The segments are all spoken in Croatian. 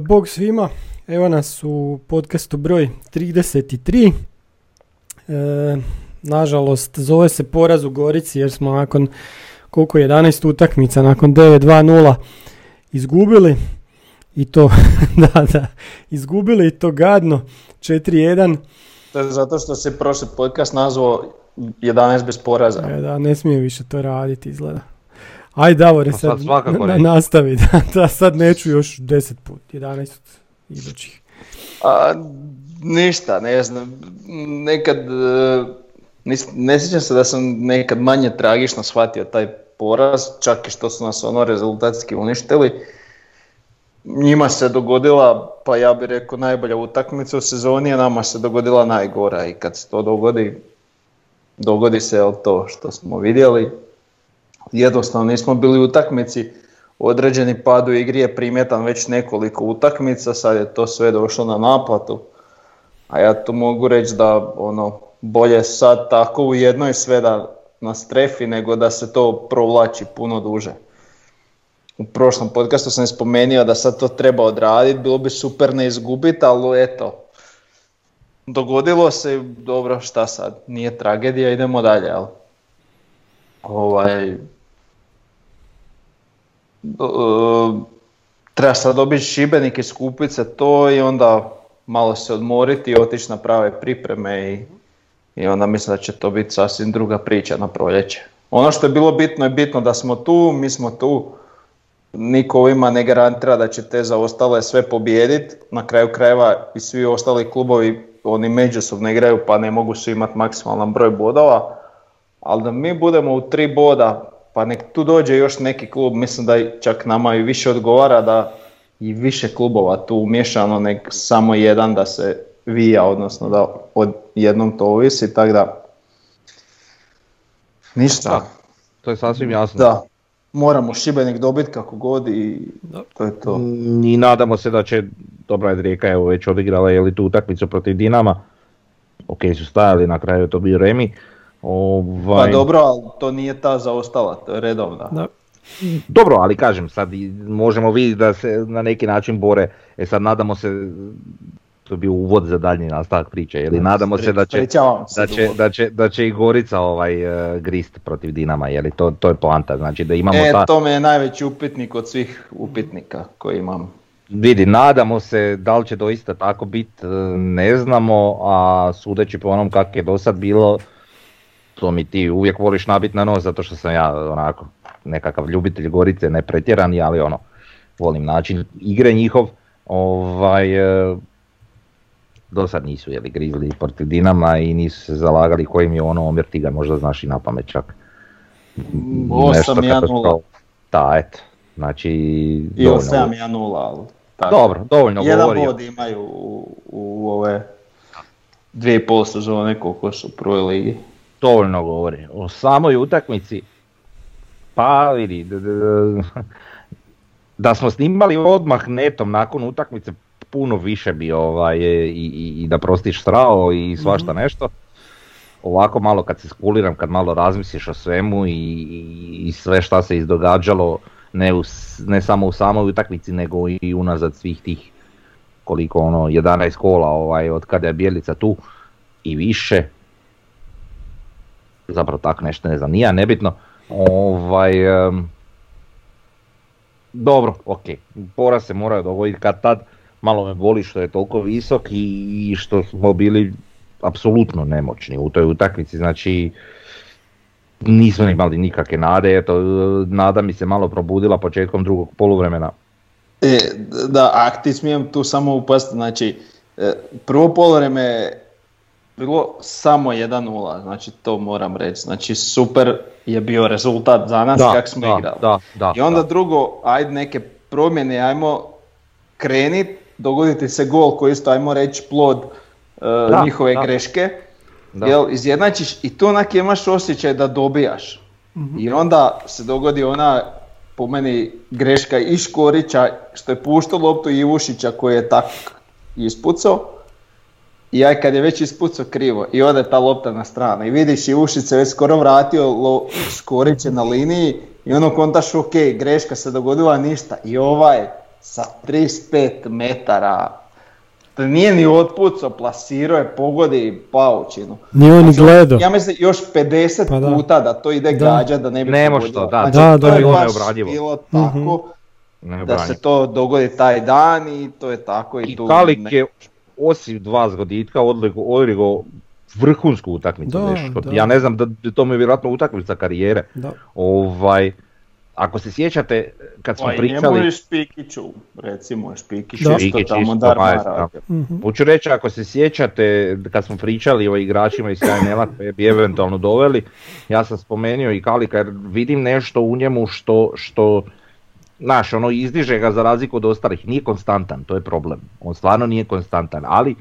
Bog svima, evo nas u podcastu broj 33. E, nažalost, zove se poraz u Gorici jer smo nakon koliko 11 utakmica, nakon 9-2-0 izgubili i to, da, da, izgubili i to gadno, 4-1, To je zato što se prošli podcast nazvao 11 bez poraza. e, da, ne smije više to raditi izgleda. Aj Davore, Pa sad sad, svakako na- nastavi, da, da, sad neću još 10 put, 11 idućih. A, ništa, ne znam, nekad, e, nis- ne sjećam se da sam nekad manje tragično shvatio taj poraz, čak i što su nas ono rezultatski uništili. Njima se dogodila, pa ja bih rekao, najbolja utakmica u sezoni, a nama se dogodila najgora i kad se to dogodi, dogodi se to što smo vidjeli. Jednostavno nismo bili u utakmici, određeni pad u igri je primjetan već nekoliko utakmica, sad je to sve došlo na naplatu. A ja tu mogu reći da ono, bolje sad tako u jednoj sve da nas trefi nego da se to provlači puno duže. U prošlom podcastu sam spomenuo da sad to treba odraditi, bilo bi super ne izgubiti, ali eto, dogodilo se, dobro šta sad, nije tragedija, idemo dalje, jel? Ovaj, e, treba sad dobiti Šibenik iz Kupice to i onda malo se odmoriti i otići na prave pripreme i, i onda mislim da će to biti sasvim druga priča na proljeće. Ono što je bilo bitno je bitno da smo tu, mi smo tu, niko ovima ne garantira da će te zaostale sve pobijediti, na kraju krajeva i svi ostali klubovi oni međusobno igraju pa ne mogu svi imati maksimalan broj bodova, ali da mi budemo u tri boda, pa nek tu dođe još neki klub, mislim da čak nama i više odgovara da i više klubova tu umješano, nek samo jedan da se vija, odnosno da od jednom to ovisi, tako da ništa. Da, to je sasvim jasno. Da, moramo Šibenik dobiti kako god i to je to. I nadamo se da će, dobra je Rijeka evo već odigrala je li tu utakmicu protiv Dinama. Ok su stajali, na kraju je to bio Remi. Pa Ovaj, dobro, ali to nije ta zaostala, to je redovna. Da. Dobro, ali kažem, sad možemo vidjeti da se na neki način bore. E sad nadamo se, to je bio uvod za daljnji nastavak priče, ili nadamo se da će, da će, da će, da će i Gorica ovaj, e, grist protiv Dinama, je li to, to je poanta, znači da imamo E, ta... to me je najveći upitnik od svih upitnika koji imam. Vidi, nadamo se da li će doista tako biti, ne znamo, a sudeći po onom kako je do sad bilo, to mi ti uvijek voliš nabit na nos zato što sam ja onako nekakav ljubitelj Gorice, ne pretjerani, ali ono, volim način igre njihov, ovaj, e, do sad nisu jeli grizli protiv Dinama i nisu se zalagali kojim je ono omjer, ti ga možda znaš i na pamet čak. Nešto 8-1-0 katastrofa. Da, eto, znači... i dovoljno 7-1-0, ali tako. dobro, dovoljno Jedan govori. bod imaju u, u ove dvije i pol sezone koliko su u prvoj ligi. Dovoljno govori. O samoj utakmici, pa vidi, da smo snimali odmah netom nakon utakmice, puno više bi ovaj, i, i, i da prostiš srao i svašta nešto. Ovako malo kad se skuliram, kad malo razmisliš o svemu i, i- sve šta se izdogađalo, ne, u ne samo u samoj utakmici, nego i unazad svih tih koliko ono, 11 kola ovaj, od kada je Bjelica tu i više, zapravo tako nešto ne znam, nije nebitno. Ovaj, dobro, ok, poraz se mora dogoditi kad tad, malo me boli što je toliko visok i što smo bili apsolutno nemoćni u toj utakmici, znači nismo imali nikakve nade, eto, nada mi se malo probudila početkom drugog poluvremena. E, da, ak ti smijem tu samo upasti, znači, e, prvo polovreme bilo samo 1-0, znači to moram reći. Znači super je bio rezultat za nas kako smo da, igrali. da, da, I onda da. drugo, ajde neke promjene, ajmo krenit, dogoditi se gol koji isto, ajmo reći, plod Da, njihove da. greške. Da. Jel, izjednačiš i tu onak imaš osjećaj da dobijaš. I onda se dogodi ona, po meni, greška i Škorića, što je puštao loptu i Ivušića koji je tak ispucao. I aj kad je već ispucao krivo i ode ta lopta na stranu i vidiš Ivušić se već skoro vratio, lo, Škorić je na liniji i ono kontaš ok, greška se dogodila ništa i ovaj sa 35 metara, to nije ni otpucao, plasirao je, pogodi paučinu. Nije on ni Znači, gledao. Ja mislim još 50 Pa da. puta da to ide Da. gađa da ne bi Ne pogodilo. može to, da, Znači, da, to da, je da. baš Neobradivo. bilo tako da Neobranjivo. se to dogodi taj dan i to je tako i, I tu Kalik ne- je osim dva zgoditka odligo, vrhunsku utakmicu. Da, nešto. da. Ja ne znam da to mi je vjerojatno utakmica karijere. Da. Ovaj, ako se sjećate kad smo Pa i njemu pričali... i Špikiću, recimo Špikić Da. isto Špikić tamo isto, darma majstor, da. radio. Mhm. Hoću reći, ako se sjećate kad smo pričali o igračima iz KNL-a koje bi eventualno doveli, ja sam spomenuo i Kalika jer vidim nešto u njemu što, što znaš, ono izdiže ga za razliku od ostalih, nije konstantan, to je problem. On stvarno nije konstantan, ali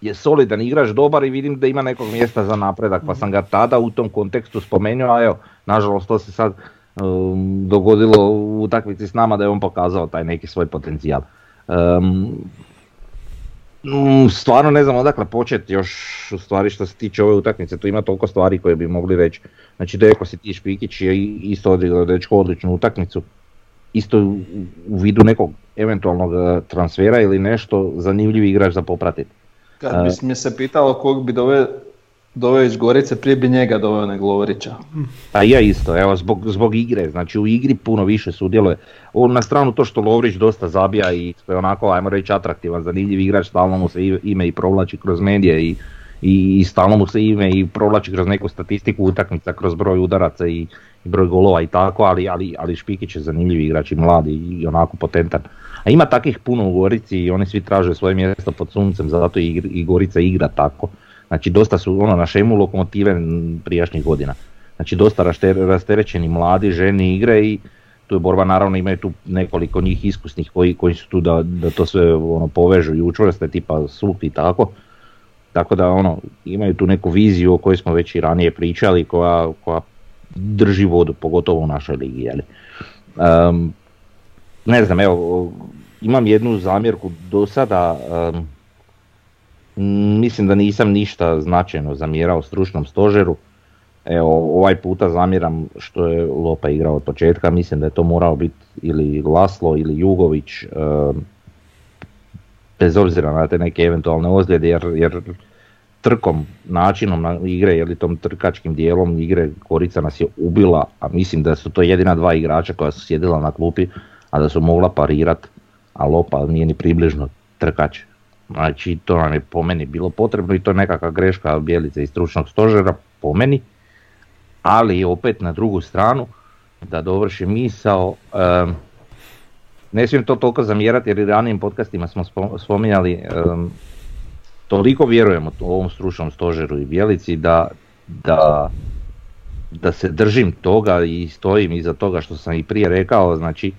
je solidan igrač, dobar i vidim da ima nekog mjesta za napredak, pa sam ga tada u tom kontekstu spomenuo, a evo, nažalost to se sad um, dogodilo u utakmici s nama da je on pokazao taj neki svoj potencijal. Um, Mm, stvarno ne znam odakle početi još u stvari što se tiče ove utakmice, tu ima toliko stvari koje bi mogli reći. Znači Deko si ti Špikić je isto odigrao dečko odličnu utakmicu, isto u, u vidu nekog eventualnog eh, transfera ili nešto zanimljivi igrač za popratiti. Kad bi mi se pitalo kog bi doveo, doveo iz Gorice, prije bi njega doveo nego Lovrića. Pa ja isto, evo zbog, zbog igre, znači u igri puno više sudjeluje. On na stranu to što Lovrić dosta zabija i što je onako, ajmo reći, atraktivan, zanimljiv igrač, stalno mu se ime i provlači kroz medije i, i, i stalno mu se ime i provlači kroz neku statistiku utakmica, kroz broj udaraca i, i broj golova i tako, ali, ali, ali Špikić je zanimljiv igrač i mladi i onako potentan. A ima takvih puno u Gorici i oni svi traže svoje mjesto pod suncem, zato i, i Gorica igra tako. Znači dosta su ono na šemu lokomotive prijašnjih godina. Znači dosta rasterećeni mladi, ženi igre i tu je borba naravno imaju tu nekoliko njih iskusnih koji, koji su tu da, da to sve ono, povežu i učvrste tipa Suk i tako. Tako da ono, imaju tu neku viziju o kojoj smo već i ranije pričali koja, koja drži vodu, pogotovo u našoj ligi. Jeli. Em, ne znam, evo, imam jednu zamjerku do sada, Mm, Mislim da nisam ništa značajno zamjerao stručnom stožeru. Evo, ovaj puta zamjeram što je Lopa igrao od početka, mislim da je to morao biti ili Laslo ili Jugović, em, bez obzira na te neke eventualne ozljede, jer, jer trkom, načinom na igre, ili tom trkačkim dijelom igre Korica nas je ubila, a mislim da su to jedina dva igrača koja su sjedila na klupi, a da su mogla parirat, a Lopa nije ni približno trkač. Znači to nam je po meni bilo potrebno i to je nekakva greška Bijelice i stručnog stožera po meni. Ali opet na drugu stranu, da dovršim misao, em, ne smijem to toliko zamjerati jer i ranijim podcastima smo spo- spominjali, em, toliko vjerujemo ovom stručnom stožeru i Bijelici da, da, da se držim toga i stojim iza toga što sam i prije rekao, znači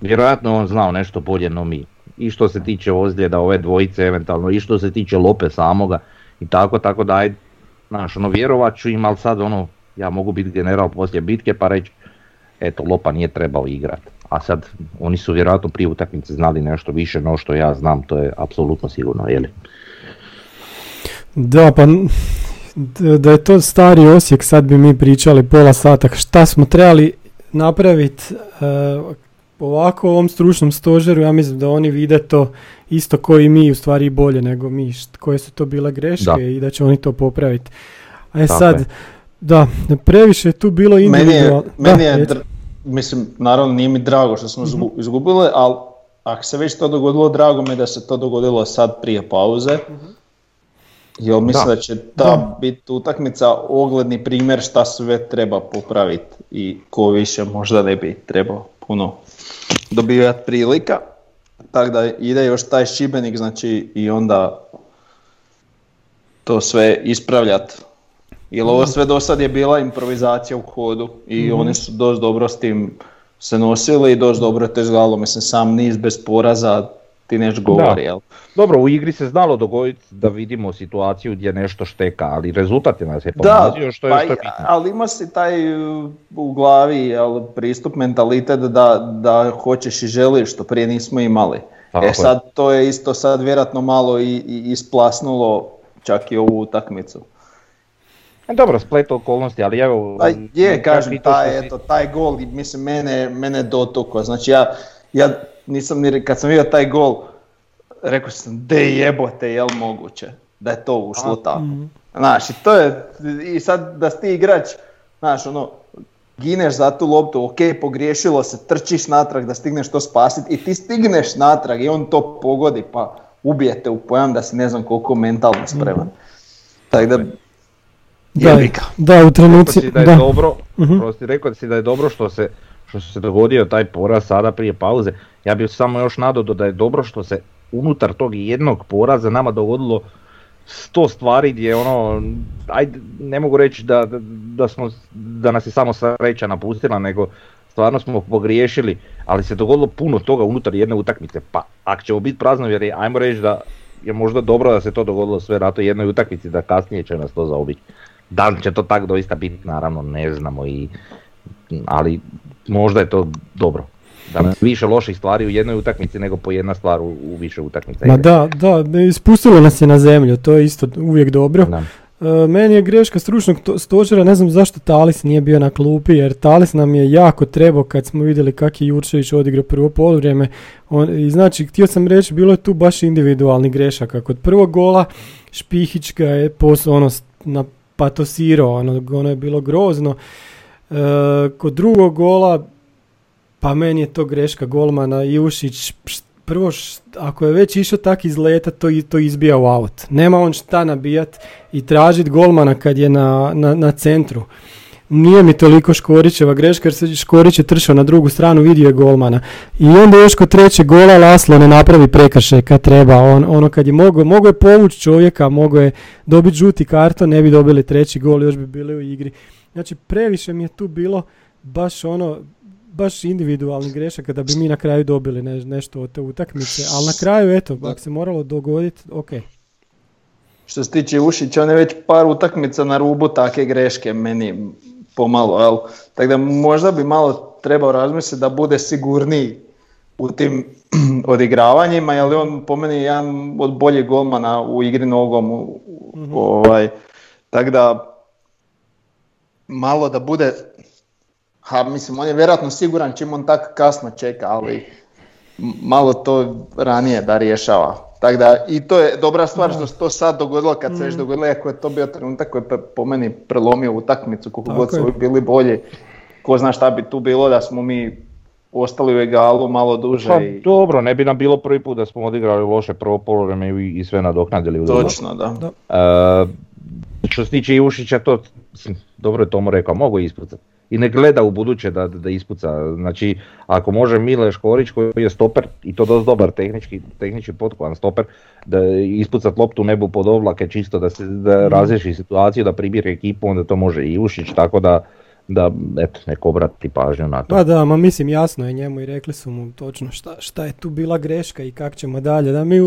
vjerojatno on znao nešto bolje no mi. I što se tiče ozljeda ove dvojice eventualno, i što se tiče Lope samoga i tako, tako da ajde, znaš, ono vjerovat ću im, ali sad ono, ja mogu biti general poslije bitke pa reći, eto, Lopa nije trebao igrat. A sad, oni su vjerojatno prije utakmice znali nešto više no što ja znam, to je apsolutno sigurno, jeli? Da, pa da je to stari Osijek, sad bi mi pričali pola sata šta smo trebali napraviti ovako u ovom stručnom stožeru, ja mislim da oni vide to isto koji mi, u stvari i bolje nego mi, št- koje su to bile greške Da. i da će oni to popraviti. A je sad, je. da, previše je tu bilo Meni je, individualno. meni je reci. dr- mislim, naravno nije mi drago što smo izgu- izgubili, ali ako se već to dogodilo, drago mi je da se to dogodilo sad prije pauze. Jer mislim da, Da. će ta biti utakmica ogledni primjer šta sve treba popraviti i ko više možda ne bi trebao puno dobivati prilika. Tako da ide još taj Šibenik, znači i onda to sve ispravljati. Jer ovo sve do sad je bila improvizacija u hodu i oni su dosta dobro s tim se nosili i dosta dobro je tezgalo. Mislim, sam niz bez poraza ti neš govori, jel? Dobro, u igri se znalo dogoditi da vidimo situaciju gdje nešto šteka, ali rezultat je nas je Da, pomazio što je pa što je bitno. ali ima si taj uh, u glavi jel, pristup, mentalitet da, da hoćeš i želiš, što prije nismo imali. Tako e sad, to je isto sad vjerojatno malo i, i isplasnulo čak i ovu utakmicu. Dobro, splet okolnosti, ali evo... Pa je, čak kažem, taj, si- eto, taj gol, mislim, mene, mene dotukao. Znači ja, ja nisam ni, kad sam vidio taj gol, rekao sam, de jebote, jel moguće da je to ušlo tako. Znaš, i to je, i sad da si ti igrač, znaš, ono, gineš za tu loptu, ok, pogriješilo se, trčiš natrag da stigneš to spasiti i ti stigneš natrag i on to pogodi, pa ubijete u pojam da si ne znam koliko mentalno spreman. Tako da, Da, da, u Rekao trenuci, si da je da. dobro, Mhm. prosti, rekao si da je dobro što se, što se dogodio taj poraz sada prije pauze. Ja bih samo još nadodao da je dobro što se unutar tog jednog poraza nama dogodilo sto stvari gdje ono, ajde, ne mogu reći da, da, smo, da nas je samo sreća napustila, nego stvarno smo pogriješili, ali se dogodilo puno toga unutar jedne utakmice. Pa ako ćemo biti praznovjeri, ajmo reći da je možda dobro da se to dogodilo sve rato jednoj utakmici, da kasnije će nas to zaobići. Da li će to tako doista biti, naravno ne znamo, i, ali možda je to dobro. Da više loših stvari u jednoj utakmici nego po jedna stvar u, u više utakmica. Ma da, da, ispustilo nas je na zemlju, to je isto uvijek dobro. Da. E, meni je greška stručnog to- stožera, ne znam zašto Talis nije bio na klupi, jer Talis nam je jako trebao kad smo vidjeli kak je Jurčević odigrao prvo poluvrijeme. On, I znači, htio sam reći, bilo je tu baš individualni grešaka. Kod prvog gola Špihić ga je pos, ono, na patosirao, ono, ono je bilo grozno. E, kod drugog gola, pa meni je to greška golmana Jušić, prvo št- ako je već išao tak iz leta, to, to izbija u aut. Nema on šta nabijat i tražit golmana kad je na, na, na centru. Nije mi toliko Škorićeva greška jer se Škorić je tršao na drugu stranu, vidio je golmana. I onda još kod trećeg gola Laslo ne napravi prekršaj kad treba. On, ono kad je mogao, mogao je povući čovjeka, mogao je dobiti žuti karton, ne bi dobili treći gol, još bi bili u igri. Znači previše mi je tu bilo baš ono, baš individualnih grešaka da bi mi na kraju dobili ne- nešto od te utakmice, ali na kraju eto, ako se moralo dogoditi, ok. Što se tiče Ušića, on je već par utakmica na rubu take greške meni pomalo, jel? Tako da možda bi malo trebao razmisliti da bude sigurniji u tim odigravanjima, jer je on po meni jedan od boljih golmana u igri nogom. u- ovaj, tako da malo da bude, ha, mislim, on je vjerojatno siguran čim on tako kasno čeka, ali malo to ranije da rješava. Tako da i to je dobra stvar što se to sad dogodilo kad se već dogodilo, ako je to bio trenutak koji je po meni prelomio utakmicu, koliko god su bili bolji. Ko zna šta bi tu bilo da smo mi ostali u egalu malo duže. Pa i... dobro, ne bi nam bilo prvi put da smo odigrali loše prvo polovreme i, i sve nadoknadili. Točno, da. Da. E, što se tiče Ivušića, to, dobro je Tomo rekao, mogu ispucati. I ne gleda u buduće da, da ispuca. Znači, ako može Mile Škorić koji je stoper, i to dosta dobar tehnički, tehnički potkovan stoper, da ispucat loptu nebu pod ovlake čisto da se da razriješi situaciju, da pribire ekipu, onda to može i Ivušić, tako da, da eto, nek obrati pažnju na to. Pa da, ma mislim jasno je njemu i rekli su mu točno šta, šta je tu bila greška i kak ćemo dalje. Da mi,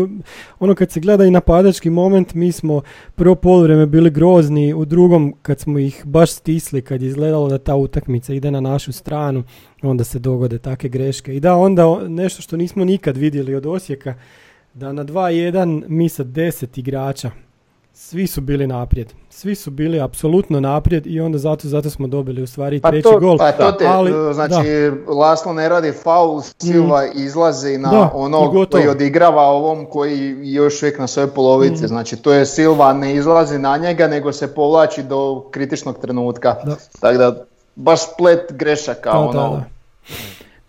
ono kad se gleda i napadački moment, mi smo prvo poluvreme bili grozni, u drugom kad smo ih baš stisli, kad je izgledalo da ta utakmica ide na našu stranu, onda se dogode takve greške. I da, onda nešto što nismo nikad vidjeli od Osijeka, da na 2-1 mi sa 10 igrača, svi su bili naprijed. Svi su bili apsolutno naprijed i onda zato, zato smo dobili u stvari Pa treći to- gol. Pa to te, ali, e, znači Laslo ne radi faul, Silva izlazi na Da, onog koji odigrava ovom koji još uvijek na svojoj polovici. Mhm. Znači to je Silva ne izlazi na njega nego se povlači do kritičnog trenutka. Da. Tako da baš splet grešaka. Da, ono, da, da.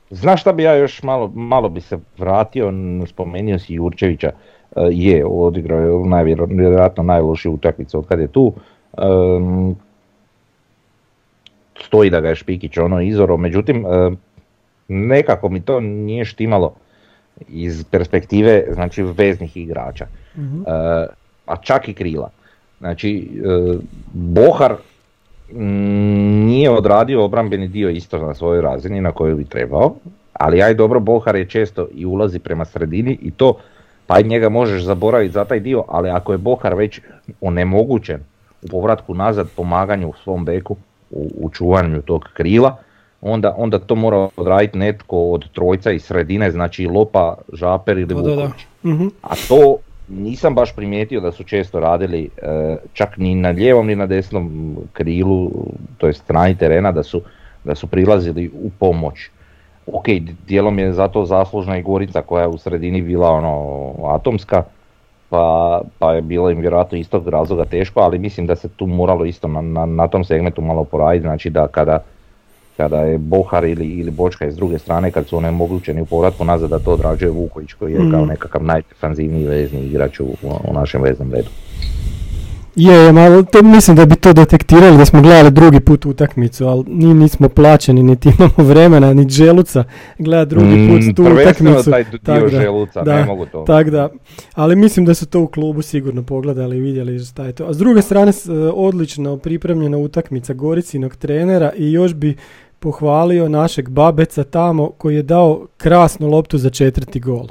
Znaš šta bi ja još malo, malo bi se vratio, spomenuo si Jurčevića, je odigrao je najvjero- vjerojatno najlošiju utakmicu od kad je tu. Em, stoji da ga je Špikić ono izoro, međutim e, nekako mi to nije štimalo iz perspektive znači veznih igrača, Mhm. E, a čak i krila. Znači, e, Bohar mm, nije odradio obrambeni dio isto na svojoj razini na kojoj bi trebao, ali aj dobro, Bohar je često i ulazi prema sredini i to, pa njega možeš zaboraviti za taj dio, ali ako je Bohar već onemogućen u povratku nazad pomaganju u svom beku, u, u čuvanju tog krila, onda, onda to mora odraditi netko od trojca iz sredine, znači Lopa, Žaper ili. Vuković. Mhm. A to nisam baš primijetio da su često radili e, čak ni na lijevom ni na desnom krilu, to je strani terena, da su, da su prilazili u pomoć. Ok, dijelom je zato zaslužna i Gorica koja je u sredini bila ono atomska, pa, pa je bilo im vjerojatno iz tog razloga teško, ali mislim da se tu moralo isto na, na, na tom segmentu malo poraditi, znači da kada, kada je Bohar ili, ili Bočka iz druge strane, kad su onemogućeni u povratku nazad, da to odrađuje Vuković koji je kao Mhm. nekakav najdefanzivniji vezni igrač u, u našem veznom redu. Je, je, malo, to, mislim da bi to detektirali da smo gledali drugi put utakmicu, ali ni nismo plaćeni, niti imamo vremena, ni želuca gledati drugi put Mm, tu utakmicu. taj dio tak da, želuca, da, ne mogu to. Tak da, ali mislim da su to u klubu sigurno pogledali i vidjeli šta je to. A s druge strane, e, odlično pripremljena utakmica Goricinog trenera i još bi pohvalio našeg Babeca tamo koji je dao krasnu loptu za četvrti gol.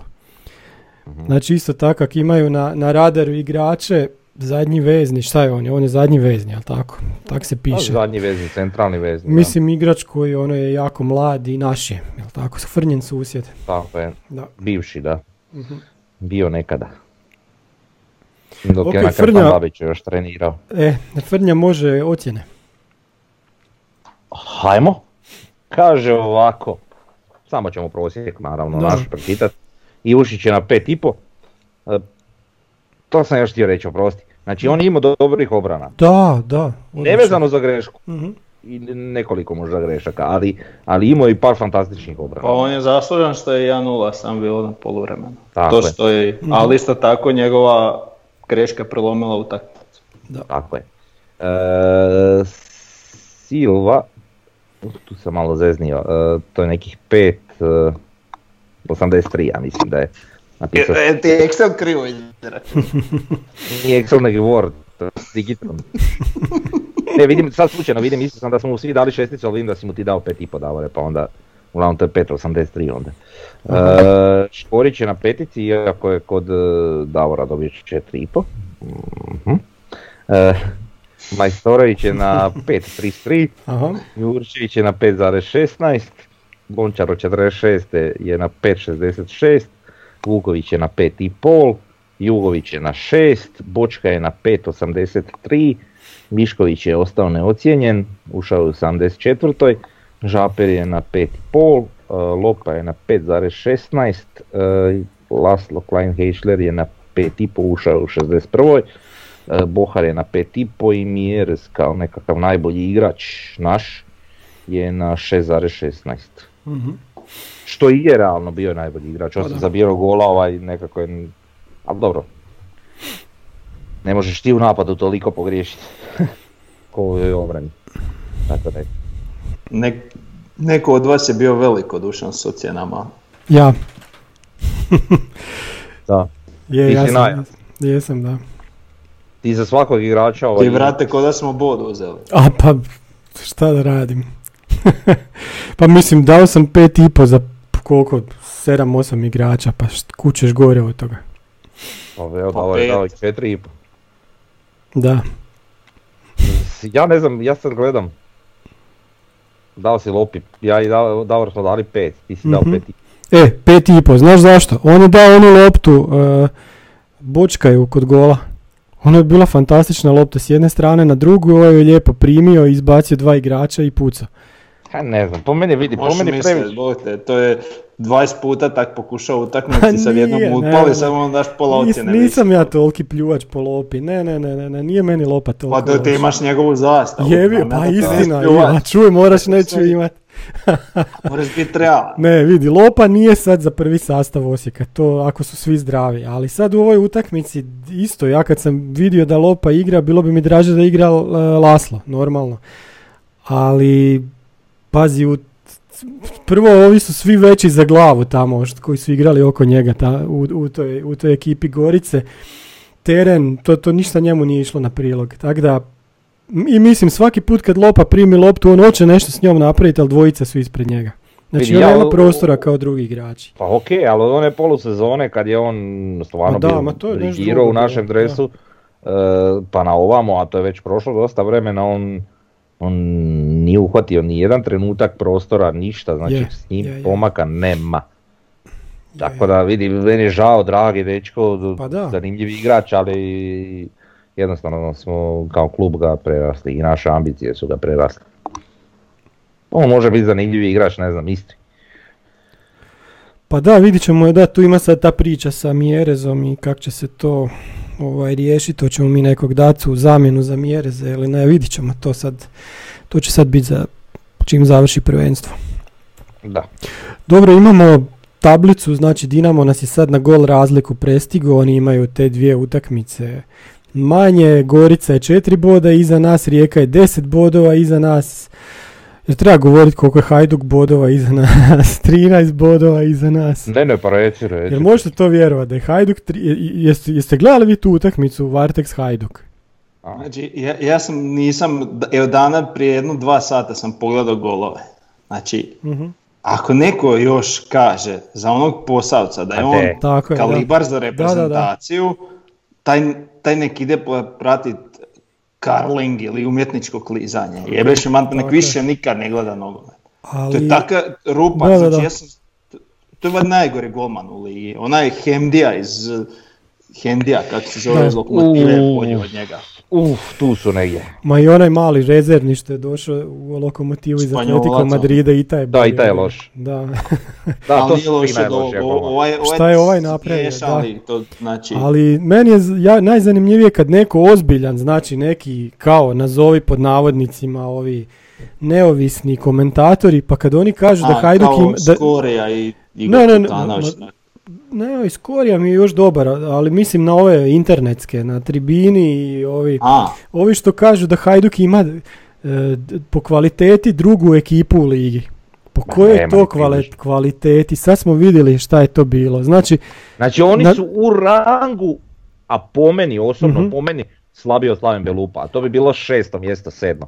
Mhm. Znači isto tako imaju na, na radaru igrače, zadnji vezni, šta je on? On je zadnji vezni, jel tako? Tak se piše. Zadnji vezni, centralni vezni. da. Mislim igrač koji ono je jako mlad i naš je, jel tako? Frnjen susjed. Tako je, Da. bivši da, Mhm. bio nekada. Dok Ok, je na Frnja- Babiću još trenirao. E, Frnja može ocjene. Hajmo. Kaže ovako, samo ćemo prosjek naravno Da. naš pročitati. Ivušić je na pet i po. To sam još htio reći, oprosti. Znači on je imao dobrih obrana. Da, da. Nevezano za grešku. Mhm. I nekoliko možda grešaka, ali, ali imao je i par fantastičnih obrana. Pa on je zaslužan što je 1-0 sam bilo na poluvremenu. Tako to što je, ali isto tako njegova greška prelomila utakmicu. Tako je. E, Silva, tu sam malo zeznio, e, to je nekih 5, e, 83 ja mislim da je napisao. E, ti je Excel krivo izračun. Nije Excel nego Word, digitalno. Ne vidim, sad slučajno vidim, mislio sam da smo mu svi dali šesticu, ali vidim da si mu ti dao pet i po Davore, pa onda, uglavnom to je 5.83 onda. E, Škorić je na petici, iako je kod e, Davora dobio 4,5. Mhm. E, Majstorović je na 5.33, Aha. Jurčević je na 5.16, Bončar od 46. je na 5.66, Vuković je na 5.5, Jugović je na 6, Bočka je na 5.83, Mišković je ostao neocijenjen, ušao je u 74. Žaper je na 5.5, e, Lopa je na 5.16, e, Laslo Klein Heischler je na 5.5, ušao je u 61. E, Bohar je na 5.5 i Mieres kao nekakav najbolji igrač naš je na 6.16. Mhm. Što i je realno bio najbolji igrač, Pa osim da. za bijelo gola ovaj nekako je, ali dobro. Ne možeš ti u napadu toliko pogriješiti. Ko u ovoj obrani. Tako da je. Nek, neko od vas je bio velikodušan s ocjenama. Ja, Da. je, Ti ja si sam, jesam, da. Ti za svakog igrača ovaj, Ti vrate ko da smo bod uzeli. A pa, šta da radim? pa mislim, dao sam pet i po za koliko, sedam, osam igrača, pa kućeš gore od toga. Pa evo, Pa dao je dao četiri i po. Da, Ja ne znam, ja sad gledam. Dao si Lopi, ja i Davor, Davor smo dali pet, ti si dao Mhm. pet i E, pet i po, znaš zašto? On je dao onu loptu, e, bočkaju kod gola. Ona je bila fantastična lopta s jedne strane na drugu, ovaj je lijepo primio, izbacio dva igrača i pucao. Ha, ne znam, po meni vidi, po meni previše. To je 20 puta tak pokušao Pa utakmici, sad jednom upali, samo daš pola Nis- ocjene. nisam više. ja toliki pljuvač po lopi, ne, ne, ne, ne, ne, nije meni lopa toliko. Pa to ti imaš njegovu zastavu. Jebi, ne pa to istina, ja, čuj, moraš neću Sve- imat. Moraš biti realan. Ne, vidi, Lopa nije sad za prvi sastav Osijeka, to ako su svi zdravi, ali sad u ovoj utakmici isto, ja kad sam vidio da Lopa igra, bilo bi mi draže da igra e, Laslo, normalno. Ali, pazi, u, prvo ovi su svi veći za glavu tamo, št- koji su igrali oko njega ta, u, u, toj, u toj ekipi Gorice. teren, to, to ništa njemu nije išlo na prilog. Tako da, i mislim svaki put kad Lopa primi loptu, on hoće nešto s njom napraviti, ali dvojica su ispred njega. Znači on ja nema prostora kao drugi igrači. Pa ok, ali od one polusezone kad je on stvarno da, bio u našem dresu, e, pa na ovamo, a to je već prošlo dosta vremena, on, on nije uhvatio ni jedan trenutak prostora, ništa, znači Je, s njim je. pomaka nema. Tako da vidi, meni je žao, dragi dečko, Pa da. zanimljiv igrač, ali jednostavno smo kao klub ga prerasli i naše ambicije su ga prerasle. On može biti zanimljiv igrač, ne znam, Istri. Pa da, vidit ćemo da tu ima sad ta priča sa Mjerezom i kako će se to ovaj, riješiti, to ćemo mi nekog dati u zamjenu za Mjereze ili ne, vidit ćemo to sad, to će sad biti za čim završi prvenstvo. Da. Dobro, imamo tablicu, znači Dinamo nas je sad na gol razliku prestigo, oni imaju te dvije utakmice manje, Gorica je četiri boda, iza nas Rijeka je 10 bodova, iza nas jer treba govoriti koliko je Hajduk bodova iza nas, 13 bodova iza nas. Ne, ne, pa reci, reci. Jel možete to vjerovati da je Hajduk, tri, je- jeste, jeste gledali vi tu utakmicu Vartex Hajduk? A, Znači, ja, ja sam, nisam, evo dana prije jedno dva sata sam pogledao golove. Znači, Mhm. ako neko još kaže za onog posavca da je A on te. Tako je, da. kalibar za da. reprezentaciju, taj, taj nek ide pratit karling ili umjetničko klizanje. Jebeš man, nek više nikad ne gleda nogomet. To je taka rupa, Da, da, znači ja sam, to je najgori golman u ligi. Onaj Hemdija iz Hendija, kako se zove Da. iz lokomotive, je Uuu. bolji od njega. Uf, tu su negdje. ma i onaj mali rezervni što je došao u lokomotivu iz Atletico. Madrida i taj je Da, i taj je loš. Da. Da, to su golmana. ovaj, ovaj Šta je ovaj napravio, to znači, Ali meni je ja, najzanimljivije kad neko ozbiljan, znači neki kao nazovi pod navodnicima ovi neovisni komentatori, pa kad oni kažu da Hajduk ima... Da, Skorija i Igor Ne, ne, ne, Kutanović, ma- ne. ne, Iskorija mi je još dobar, ali mislim na ove internetske, na tribini i ovi, A, ovi što kažu da Hajduk ima e, po kvaliteti drugu ekipu u ligi. Po kojoj nema to približno. kvaliteti? Sad smo vidjeli šta je to bilo. Znači, Znači oni Na- su u rangu, a po meni, osobno Mhm. po meni, slabiji od Slaven Belupa. A to bi bilo šesto mjesto, sedmo.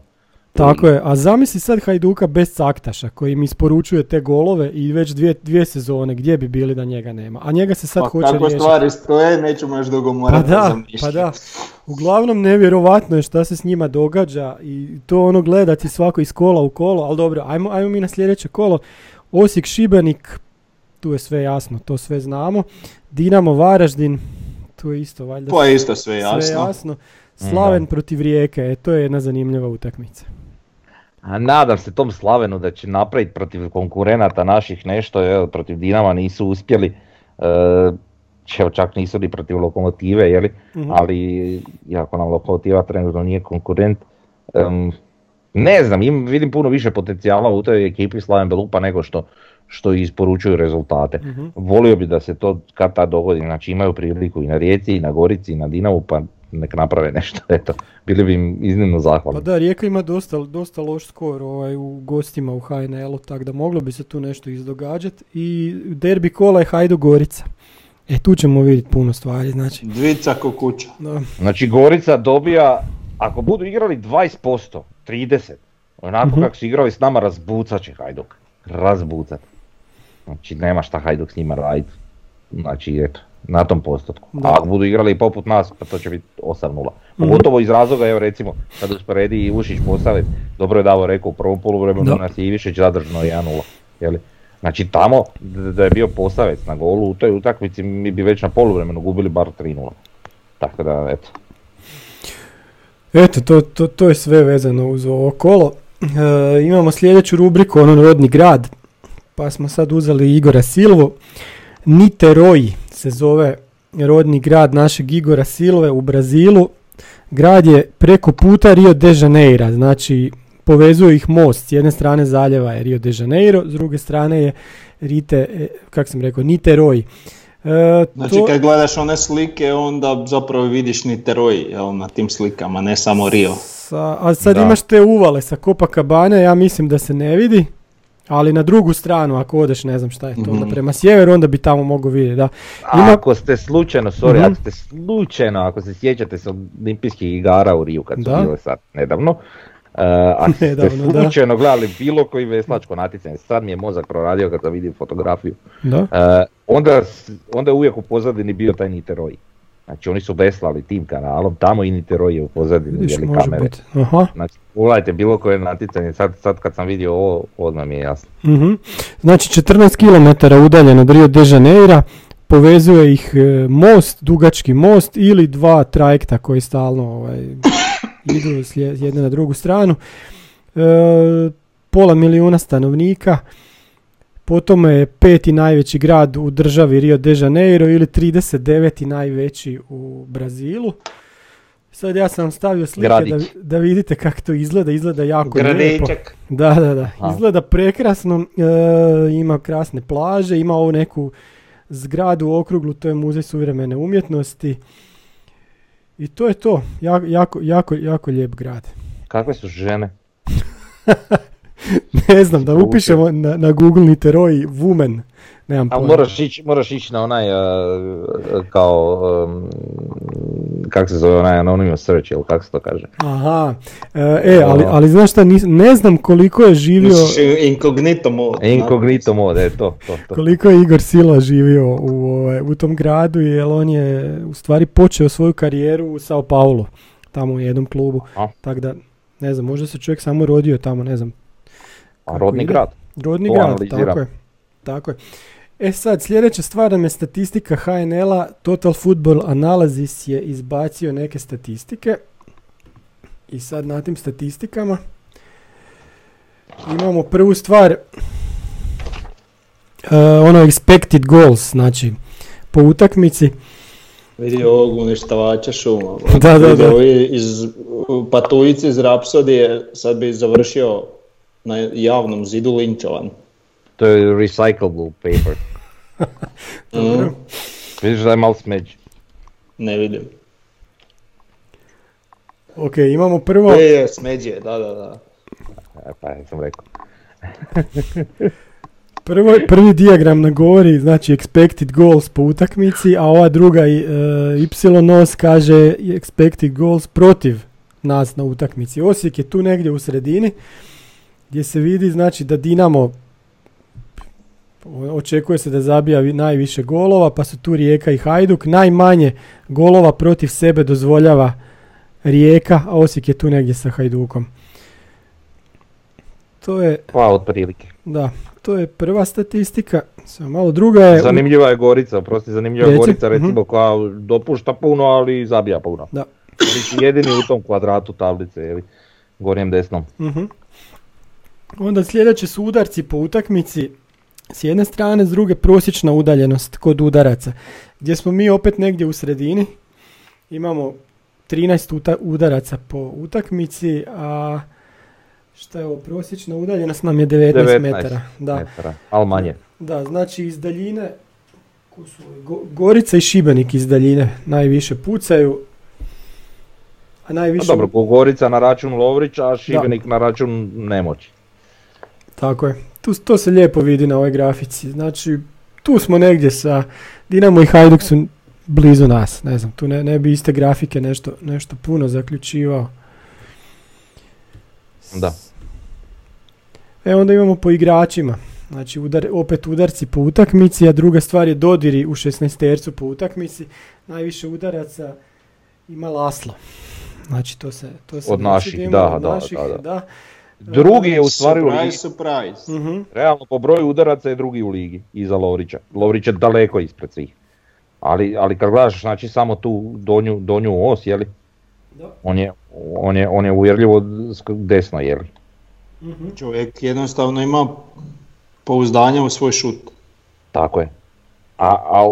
Tako je, a zamisli sad Hajduka bez Caktaša koji mi isporučuje te golove i već dvije, dvije sezone gdje bi bili da njega nema. A njega se sad pa hoće kako riješiti. stvari stoje, nećemo još dugo Pa morati da, pa da. Uglavnom nevjerovatno je šta se s njima događa i to ono gledati svako iz kola u kolo, ali dobro, ajmo, ajmo mi na sljedeće kolo. Osijek Šibenik, tu je sve jasno, to sve znamo. Dinamo Varaždin, tu je isto valjda To je isto sve sve jasno. jasno. Slaven protiv Rijeke, e, to je jedna zanimljiva utakmica. A nadam se tom Slavenu da će napraviti protiv konkurenata naših nešto, protiv Dinama nisu uspjeli. E, čak nisu ni protiv lokomotive, jeli? Mhm. ali iako nam lokomotiva trenutno nije konkurent, em, ne znam, im, vidim puno više potencijala u toj ekipi Slaven Belupa nego što, što isporučuju rezultate. Mhm. Volio bi da se to kad tad dogodi, znači imaju priliku i na Rijeci, i na Gorici, i na Dinamu, pa nek naprave nešto, eto, bili bi im iznimno Pa zahvalni. da, Rijeka ima dosta, dosta loš skor ovaj, u gostima u HNL-u, tako da moglo bi se tu nešto izdogađati. I derbi kola je Hajdu Gorica. E, tu ćemo vidjeti puno stvari, znači. Dvica ko kuća. Da. Znači Gorica dobija, ako budu igrali 20%, 30%, onako Mhm. kako su igrali s nama, razbucat će Hajduk. Razbucat. Znači nema šta Hajduk s njima raditi. Znači eto, na tom postotku. Da. A ako budu igrali poput nas, pa to će biti 8-0. Pogotovo iz razloga, evo recimo, kad usporedi i Ušić postave, dobro je Davo rekao u prvom poluvremenu Da. nas je Ivišić zadržano 1-0. Jeli? Znači tamo da je bio Posavec na golu u toj utakmici mi bi već na poluvremenu gubili bar 3-0. Tako da eto. Eto, to, to, to je sve vezano uz ovo kolo. E, imamo sljedeću rubriku, ono rodni grad. Pa smo sad uzeli Igora Silvu. Niteroji se zove rodni grad našeg Igora Silve u Brazilu. Grad je preko puta Rio de Janeiro, znači povezuje ih most. S jedne strane zaljeva je Rio de Janeiro, s druge strane je Rite, e, kak sam rekao, Niteroj. E, Znači to- kad gledaš one slike onda zapravo vidiš Niteroj jel, na tim slikama, ne samo Rio. Sa, a sad Da. imaš te uvale sa Copacabana, ja mislim da se ne vidi. Ali na drugu stranu, ako odeš, ne znam šta je to, onda Mhm. prema sjeveru, onda bi tamo mogu vidjeti, da. Ima- Ako ste slučajno, sorry, Mhm. ako ste slučajno, ako se sjećate se olimpijskih igara u Riju kad su Da. bile sad nedavno, uh, ako ste Nedavno, da. slučajno gledali bilo koji veslačko natjecanje, sad mi je mozak proradio kad sam vidio fotografiju, Da? uh, onda, onda je uvijek u pozadini bio taj Niteroj. Znači oni su veslali tim kanalom, tamo i Niteroj je u pozadini, kamere. biti. Aha. Znači, pogledajte bilo koje natjecanje, sad, sad kad sam vidio ovo, odmah mi je jasno. Mhm. Znači 14 km udaljen od Rio de Janeira, povezuje ih e, most, dugački most ili dva trajekta koji stalno ovaj, idu s jedne na drugu stranu. E, pola milijuna stanovnika, potom je peti najveći grad u državi Rio de Janeiro ili 39. najveći u Brazilu. Sad ja sam stavio slike da, da vidite kako to izgleda, izgleda jako lijepo. Gradićak. Da, da, da. Izgleda prekrasno. e, ima krasne plaže, ima ovu neku zgradu okruglu, to je muzej suvremene umjetnosti. I to je to. Ja- jako, jako, jako lijep grad. Kakve su žene? ne znam, da upišemo na, na Google Niteroj Woman. Nemam A moraš ići moraš ići na onaj uh, kao, um, kak se zove onaj anonymous search ili kako se to kaže? Aha. E, e, ali, ali znaš šta, nis- ne znam koliko je živio... Misliš incognito mode. Incognito mode, je to, to, to. Koliko je Igor Sila živio u, ovaj, u tom gradu, jer on je u stvari počeo svoju karijeru u Sao Paulo, tamo u jednom klubu. Tako da, ne znam, možda se čovjek samo rodio tamo, ne znam. A kako rodni ide. grad. Rodni To grad, analiziram. tako je. Tako je. E sad, sljedeća stvar nam je statistika HNL-a. Total Football Analysis je izbacio neke statistike. I sad na tim statistikama imamo prvu stvar, e, ono expected goals, znači po utakmici. Vidi ovog uništavača šuma. Da, da, da. ovi iz patujici iz Rapsodije sad bi završio na javnom zidu linčovan. To je recyclable paper. Mm, Vidiš da je malo smeđ. ne vidim. Ok, imamo prvo, Je, je, smeđe, da, da, da. E, pa ja sam rekao. prvo, prvi dijagram nam govori znači expected goals po utakmici, a ova druga i, e, y os kaže expected goals protiv nas na utakmici. Osijek je tu negdje u sredini gdje se vidi znači da Dinamo očekuje se da zabija vi- najviše golova, pa su tu Rijeka i Hajduk. Najmanje golova protiv sebe dozvoljava Rijeka, a Osijek je tu negdje sa Hajdukom. To je, Pa otprilike. da, to je prva statistika. Samo malo druga je... Zanimljiva je Gorica, prosti zanimljiva je Reci, Gorica recimo koja dopušta puno, ali zabija puno. Da. Jedini u tom kvadratu tablice, jevi. Gornjem desnom. Mhm. Onda sljedeće su udarci po utakmici. S jedne strane, s druge prosječna udaljenost kod udaraca. Gdje smo mi opet negdje u sredini. Imamo 13 uta- udaraca po utakmici, a šta je ovo, prosječna udaljenost nam je 19, 19 metara. Da, metara, ali manje. da, znači iz daljine, ko su? Go- Gorica i Šibenik iz daljine najviše pucaju. A A najviše... dobro, Gorica na račun Lovrića, a Šibenik na račun nemoći. Tako je. Tu, to se lijepo vidi na ovoj grafici. Znači, tu smo negdje sa Dinamo i Hajduk su blizu nas. Ne znam, tu ne, ne bi iste grafike nešto, nešto puno zaključivao. Da. E onda imamo po igračima. Znači udar, opet udarci po utakmici, a druga stvar je dodiri u 16 tercu po utakmici. Najviše udaraca ima Laslo. Znači to se, to se Od vidi, naših, da, od da, naših, da, da. da. Drugi je u stvari u ligi. Surprise, surprise. Mhm. Realno po broju udaraca je drugi u ligi, iza Lovrića. Lovrić je daleko ispred svih. Ali, ali kad gledaš znači samo tu donju, donju os, jeli? Da. On je, on je, on je uvjerljivo desno, jeli? Mhm. Čovjek jednostavno ima pouzdanje u svoj šut. Tako je. A, a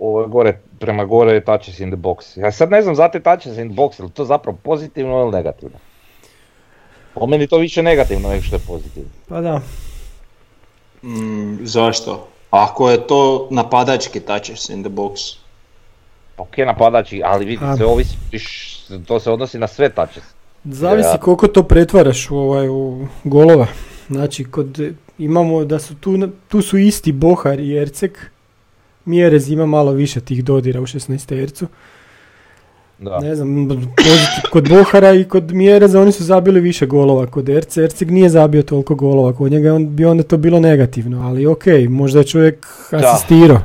ovo je gore, prema gore je touches in the box. Ja sad ne znam za te touches in the box, je li to zapravo pozitivno ili negativno? Po meni to više negativno nego što je pozitivno. Pa da. Mm, zašto? Ako je to napadački touches in the box. Ok, napadači, ali vidi se ovisi, to se odnosi na sve touches. Zavisi Ja. koliko to pretvaraš u, ovaj, u golova. Znači, kod imamo da su tu, tu su isti Bohar i Ercek. Mjerez ima malo više tih dodira u 16 tercu. Da. Ne znam, kod Bohara i kod Mjereza oni su zabili više golova kod Erce. Erceg nije zabio toliko golova kod njega, on bi onda to bilo negativno, ali ok, možda je čovjek asistirao.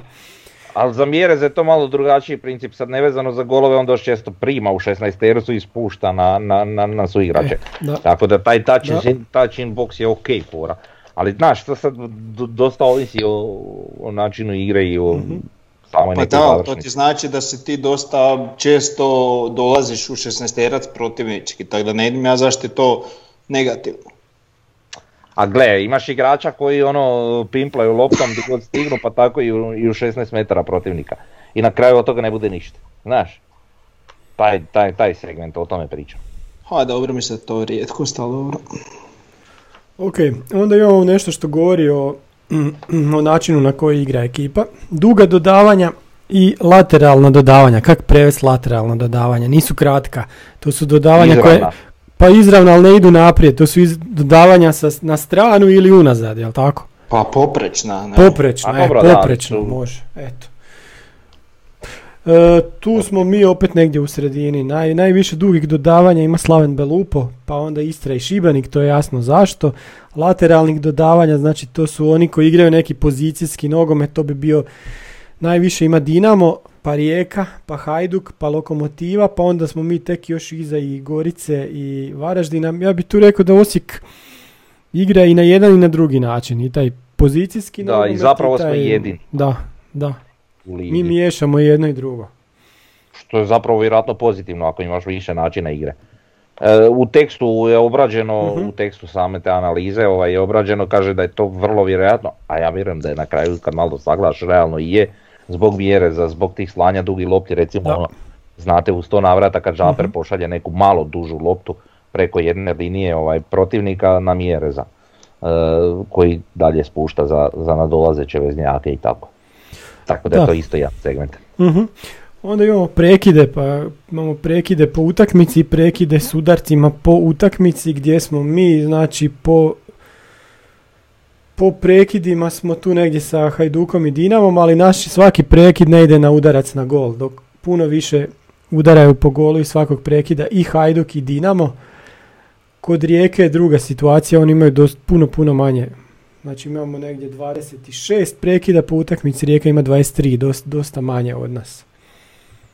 Ali za Mjerez je to malo drugačiji princip, sad nevezano za golove, on dosta često prima u 16 tercu i spušta na, na, na, na suigrače. Da. Tako da taj touch, Da. in, touch in box je ok fora. Ali znaš, to sad do- dosta ovisi o, o načinu igre i o Pa nekoj da, ali to ti znači da si ti dosta često dolaziš u 16-terac protivnički, tako da ne vidim ja zašto je to negativno. A gle, imaš igrača koji ono pimplaju loptom gdje god stignu, pa tako i u, i u 16 metara protivnika. I na kraju od toga ne bude ništa. Znaš, taj, taj, taj segment, o tome pričam. Ha, dobro mi se to rijetkost, ali dobro. Ok, onda imamo nešto što govori o, o načinu na koji igra ekipa. Duga dodavanja i lateralna dodavanja. Kako prevesti lateralna dodavanja? Nisu kratka. To su dodavanja koje... Izravna. Pa izravno, ali ne idu naprijed. To su iz, dodavanja sa, na stranu ili unazad, jel tako? Pa poprečna, ne? Poprečno, A e, da, tu- može, eto. E, tu smo mi opet negdje u sredini. Naj, najviše dugih dodavanja ima Slaven Belupo, pa onda Istra i Šibenik, to je jasno zašto. Lateralnih dodavanja, znači to su oni koji igraju neki pozicijski nogomet, to bi bio najviše ima Dinamo, pa Rijeka, pa Hajduk, pa Lokomotiva, pa onda smo mi tek još iza i Gorice i Varaždina. Ja bih tu rekao da Osijek igra i na jedan i na drugi način. I taj pozicijski Da, i nogomet zapravo smo taj- jedini. Da, da. U ligi. Mi miješamo jedno i drugo. što je zapravo vjerojatno pozitivno ako imaš više načina igre. E, u tekstu je obrađeno, Mhm. u tekstu same te analize ovaj, je obrađeno, kaže da je to vrlo vjerojatno, a ja vjerujem da je na kraju kad malo sagledaš realno i je, zbog mjereza, zbog tih slanja dugi lopti, recimo ono, znate u sto navrata kad Žaper Mhm. pošalje neku malo dužu loptu preko jedne linije ovaj, protivnika na mjereza, e, koji dalje spušta za, za nadolazeće veznjake i tako. Tako da, Da. je to isto jedan segment. Mhm. Onda imamo prekide, pa imamo prekide po utakmici i prekide s udarcima po utakmici gdje smo mi, znači po po prekidima smo tu negdje sa Hajdukom i Dinamom, ali naš svaki prekid ne ide na udarac na gol, dok puno više udaraju po golu iz svakog prekida i Hajduk i Dinamo. Kod Rijeke je druga situacija, oni imaju dost, puno, puno manje. Znači imamo negdje 26 prekida po utakmici, Rijeka ima 23, dosta, dosta manje od nas.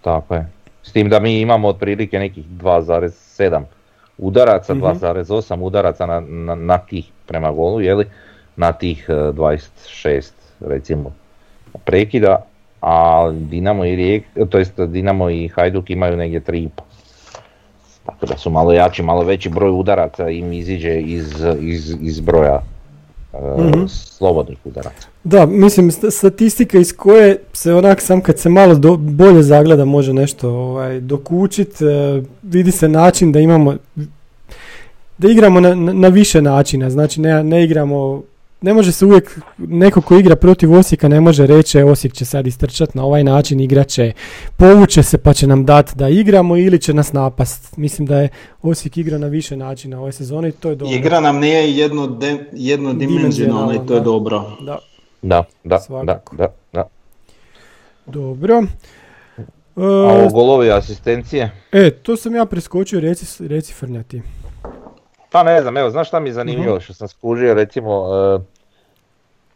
Tako je. S tim da mi imamo otprilike nekih 2,7 udaraca, Mhm. 2,8 udaraca na, na, na tih prema golu, jeli, na tih e, 26 recimo prekida, a Dinamo i Rijek, to jest Dinamo i Hajduk imaju negdje 3,5. Tako da su malo jači, malo veći broj udaraca im iziđe iz, iz, iz broja Mhm. slobodnih udaraca. Da, mislim st- statistika iz koje se onak sam kad se malo do- bolje zagleda može nešto ovaj, dokučit, e, vidi se način da imamo, da igramo na, na, na više načina, znači ne, ne igramo, ne može se uvijek, neko ko igra protiv Osijeka ne može reći "E, Osijek će sad istrčat na ovaj način, igrat će, povuće se pa će nam dati da igramo ili će nas napast. Mislim da je Osijek igra na više načina ove sezone i to je dobro. Igra nam nije jedno de, jednodimenzionalna i to je Da. dobro. Da, Da, da, da, Svakako. da, da. dobro. E, A ovo golovi asistencije? E, to sam ja preskočio, reci, reci Frnjati. Pa ne znam, evo, znaš šta mi je zanimljivo Mhm. što sam skužio, recimo, e,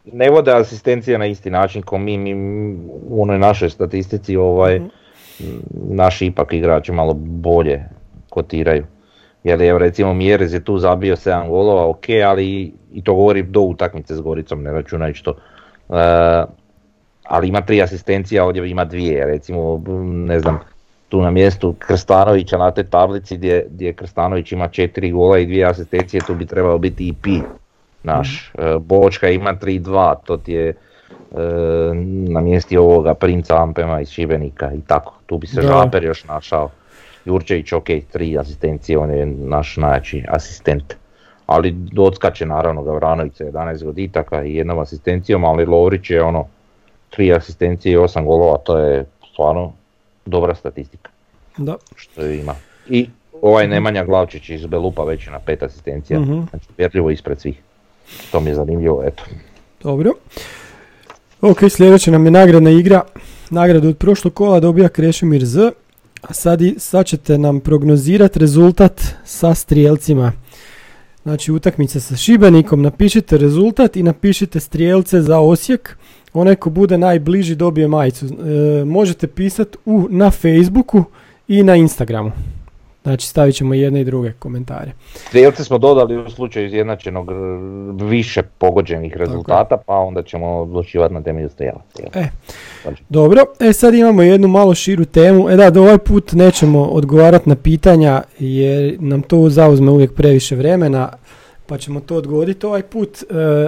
ne vode asistencije na isti način kao mi, mi u onoj našoj statistici, ovaj, Mhm. m, naši ipak igrači malo bolje kotiraju. Jer evo recimo Mjerez je tu zabio 7 golova, ok, ali i to govori do utakmice s Goricom, ne računajući to. E, ali ima tri asistencije, a ovdje ima dvije, recimo, ne znam, tu na mjestu Krstanovića na toj tablici gdje, gdje Krstanović ima četiri gola i dvije asistencije, tu bi trebao biti i pi naš. E, Bočka ima 3-2, to ti je e, na mjesti ovoga princa Ampema iz Šibenika i tako. Tu bi se Da. Žaper još našao. Jurčević, ok, tri asistencije, on je naš najjači asistent. Ali odskače naravno Gavranović sa 11 goditaka i jednom asistencijom, ali Lovrić je ono, tri asistencije i osam golova, to je stvarno dobra statistika Da. što je ima. I ovaj Nemanja Glavčić iz Belupa već na pet asistencija, Mhm. znači uvjerljivo ispred svih. To mi je zanimljivo, eto. Dobro. Ok, sljedeća nam je nagradna igra. Nagradu od prošlog kola dobija Krešimir Z. A sad, i- sad ćete nam prognozirati rezultat sa strijelcima. Znači utakmica sa Šibenikom, napišite rezultat i napišite strijelce za Osijek. Onaj ko bude najbliži dobije majicu. E, možete pisati u, na Facebooku i na Instagramu. Znači stavit ćemo jedne i druge komentare. Strijelce smo dodali u slučaju izjednačenog r- više pogođenih rezultata, pa onda ćemo odlučivati na temelju strijelaca. jel? E, Dobro, e sad imamo jednu malo širu temu. E da, do ovaj put nećemo odgovarati na pitanja jer nam to zauzme uvijek previše vremena, pa ćemo to odgoditi ovaj put. E,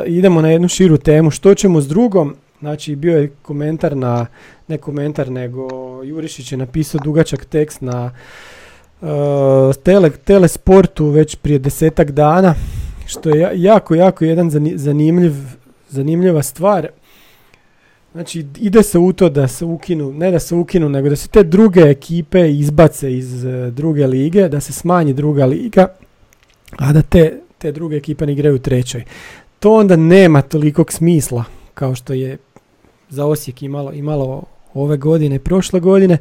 idemo na jednu širu temu. Što ćemo s drugom? Znači, bio je komentar na, ne komentar, nego Jurišić je napisao dugačak tekst na e, tele, Telesportu već prije desetak dana, što je ja- jako, jako jedan zani- zanimljiv, zanimljiva stvar. Znači ide se u to da se ukinu, ne da se ukinu, nego da se te druge ekipe izbace iz e, druge lige, da se smanji druga liga, a da te, te druge ekipe ne igraju u trećoj. To onda nema tolikog smisla kao što je za Osijek imalo, imalo ove godine i prošle godine.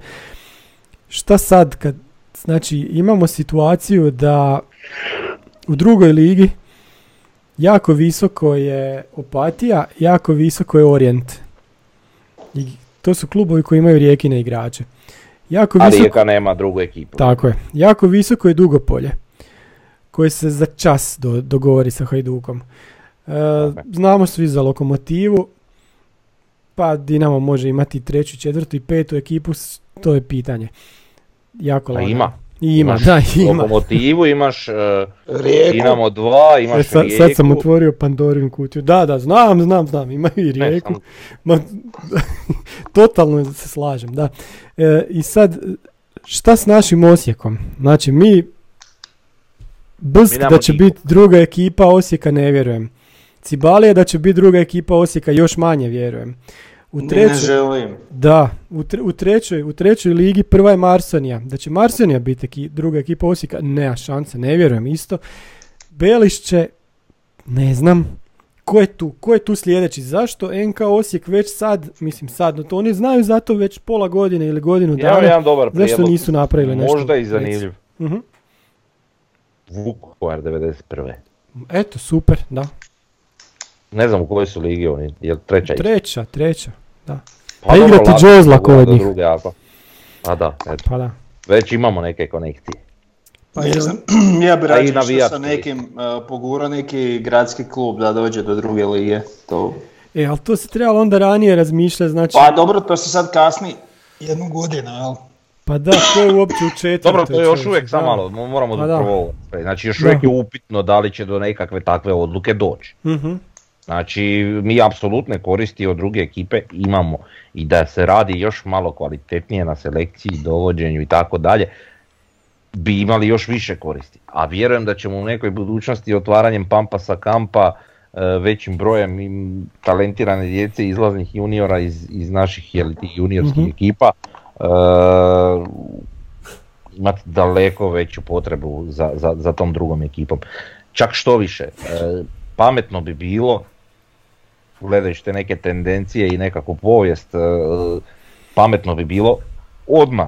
Šta sad kad, znači imamo situaciju da u drugoj ligi jako visoko je Opatija, jako visoko je Orient. I to su klubovi koji imaju rijekine igrače. Jako A visoko, Rijeka nema drugu ekipu. tako je. Jako visoko je Dugopolje koje se za čas do, dogovori sa Hajdukom. E, znamo svi za lokomotivu, pa Dinamo može imati treću, četvrtu i petu ekipu, to je pitanje. Jako Pa ima. I ima, Imaš da, ima. Lokomotivu, imaš uh, Rijeku. Dinamo 2, imaš E, sad, Rijeku. sad sam otvorio Pandorinu kutiju. Da, da, znam, znam, znam, imaju i rijeku. Ma, totalno se slažem, da. E, I sad, šta s našim Osijekom? Znači, mi Bsk Mi da će biti druga ekipa Osijeka, ne vjerujem. Cibalija da će biti druga ekipa Osijeka, još manje vjerujem. U Ni ne trećoj, želim. da, u, tre- u trećoj, u trećoj ligi prva je Marsonija. Da će Marsonija biti eki- druga ekipa Osijeka, nema šanse, ne vjerujem isto. Belišće, ne znam. Ko je tu? Ko je tu sljedeći? Zašto NK Osijek već sad, mislim sad, no to oni znaju zato već pola godine ili godinu Ja imam dana. jedan dobar Zašto prijedlog. nisu napravili nešto? Možda i zanimljiv. Mhm. Vukovar 91. Eto, super, da. Ne znam u kojoj su ligi oni, je li treća? Treća, treća, da. Pa Pa igrati onda kod njih. druge, ako. A da, eto. Pa da. Već imamo neke konekcije. Pa Ne znam, ja bi A i rađe išao navijački. sa nekim uh, pogurao neki gradski klub da dođe do druge lige. To. E, ali to se trebalo onda ranije razmišljati, znači, Pa dobro, to se sad kasni jednu godinu, jel? pa da, ko je uopće u četvrtoj? Dobro, to je još uvijek samo malo, mo- moramo Pa da. Znači još Da. uvijek je upitno da li će do nekakve takve odluke doći. Mhm. Znači mi apsolutne koristi od druge ekipe imamo i da se radi još malo kvalitetnije na selekciji, dovođenju i tako dalje bi imali još više koristi. A vjerujem da ćemo u nekoj budućnosti otvaranjem Pampasa kampa e, većim brojem talentirane djece izlaznih juniora iz, iz naših juniorskih Mhm. ekipa e, imati daleko veću potrebu za, za, za tom drugom ekipom. Čak što više, e, pametno bi bilo, gledajući te neke tendencije i nekakvu povijest, e, pametno bi bilo odmah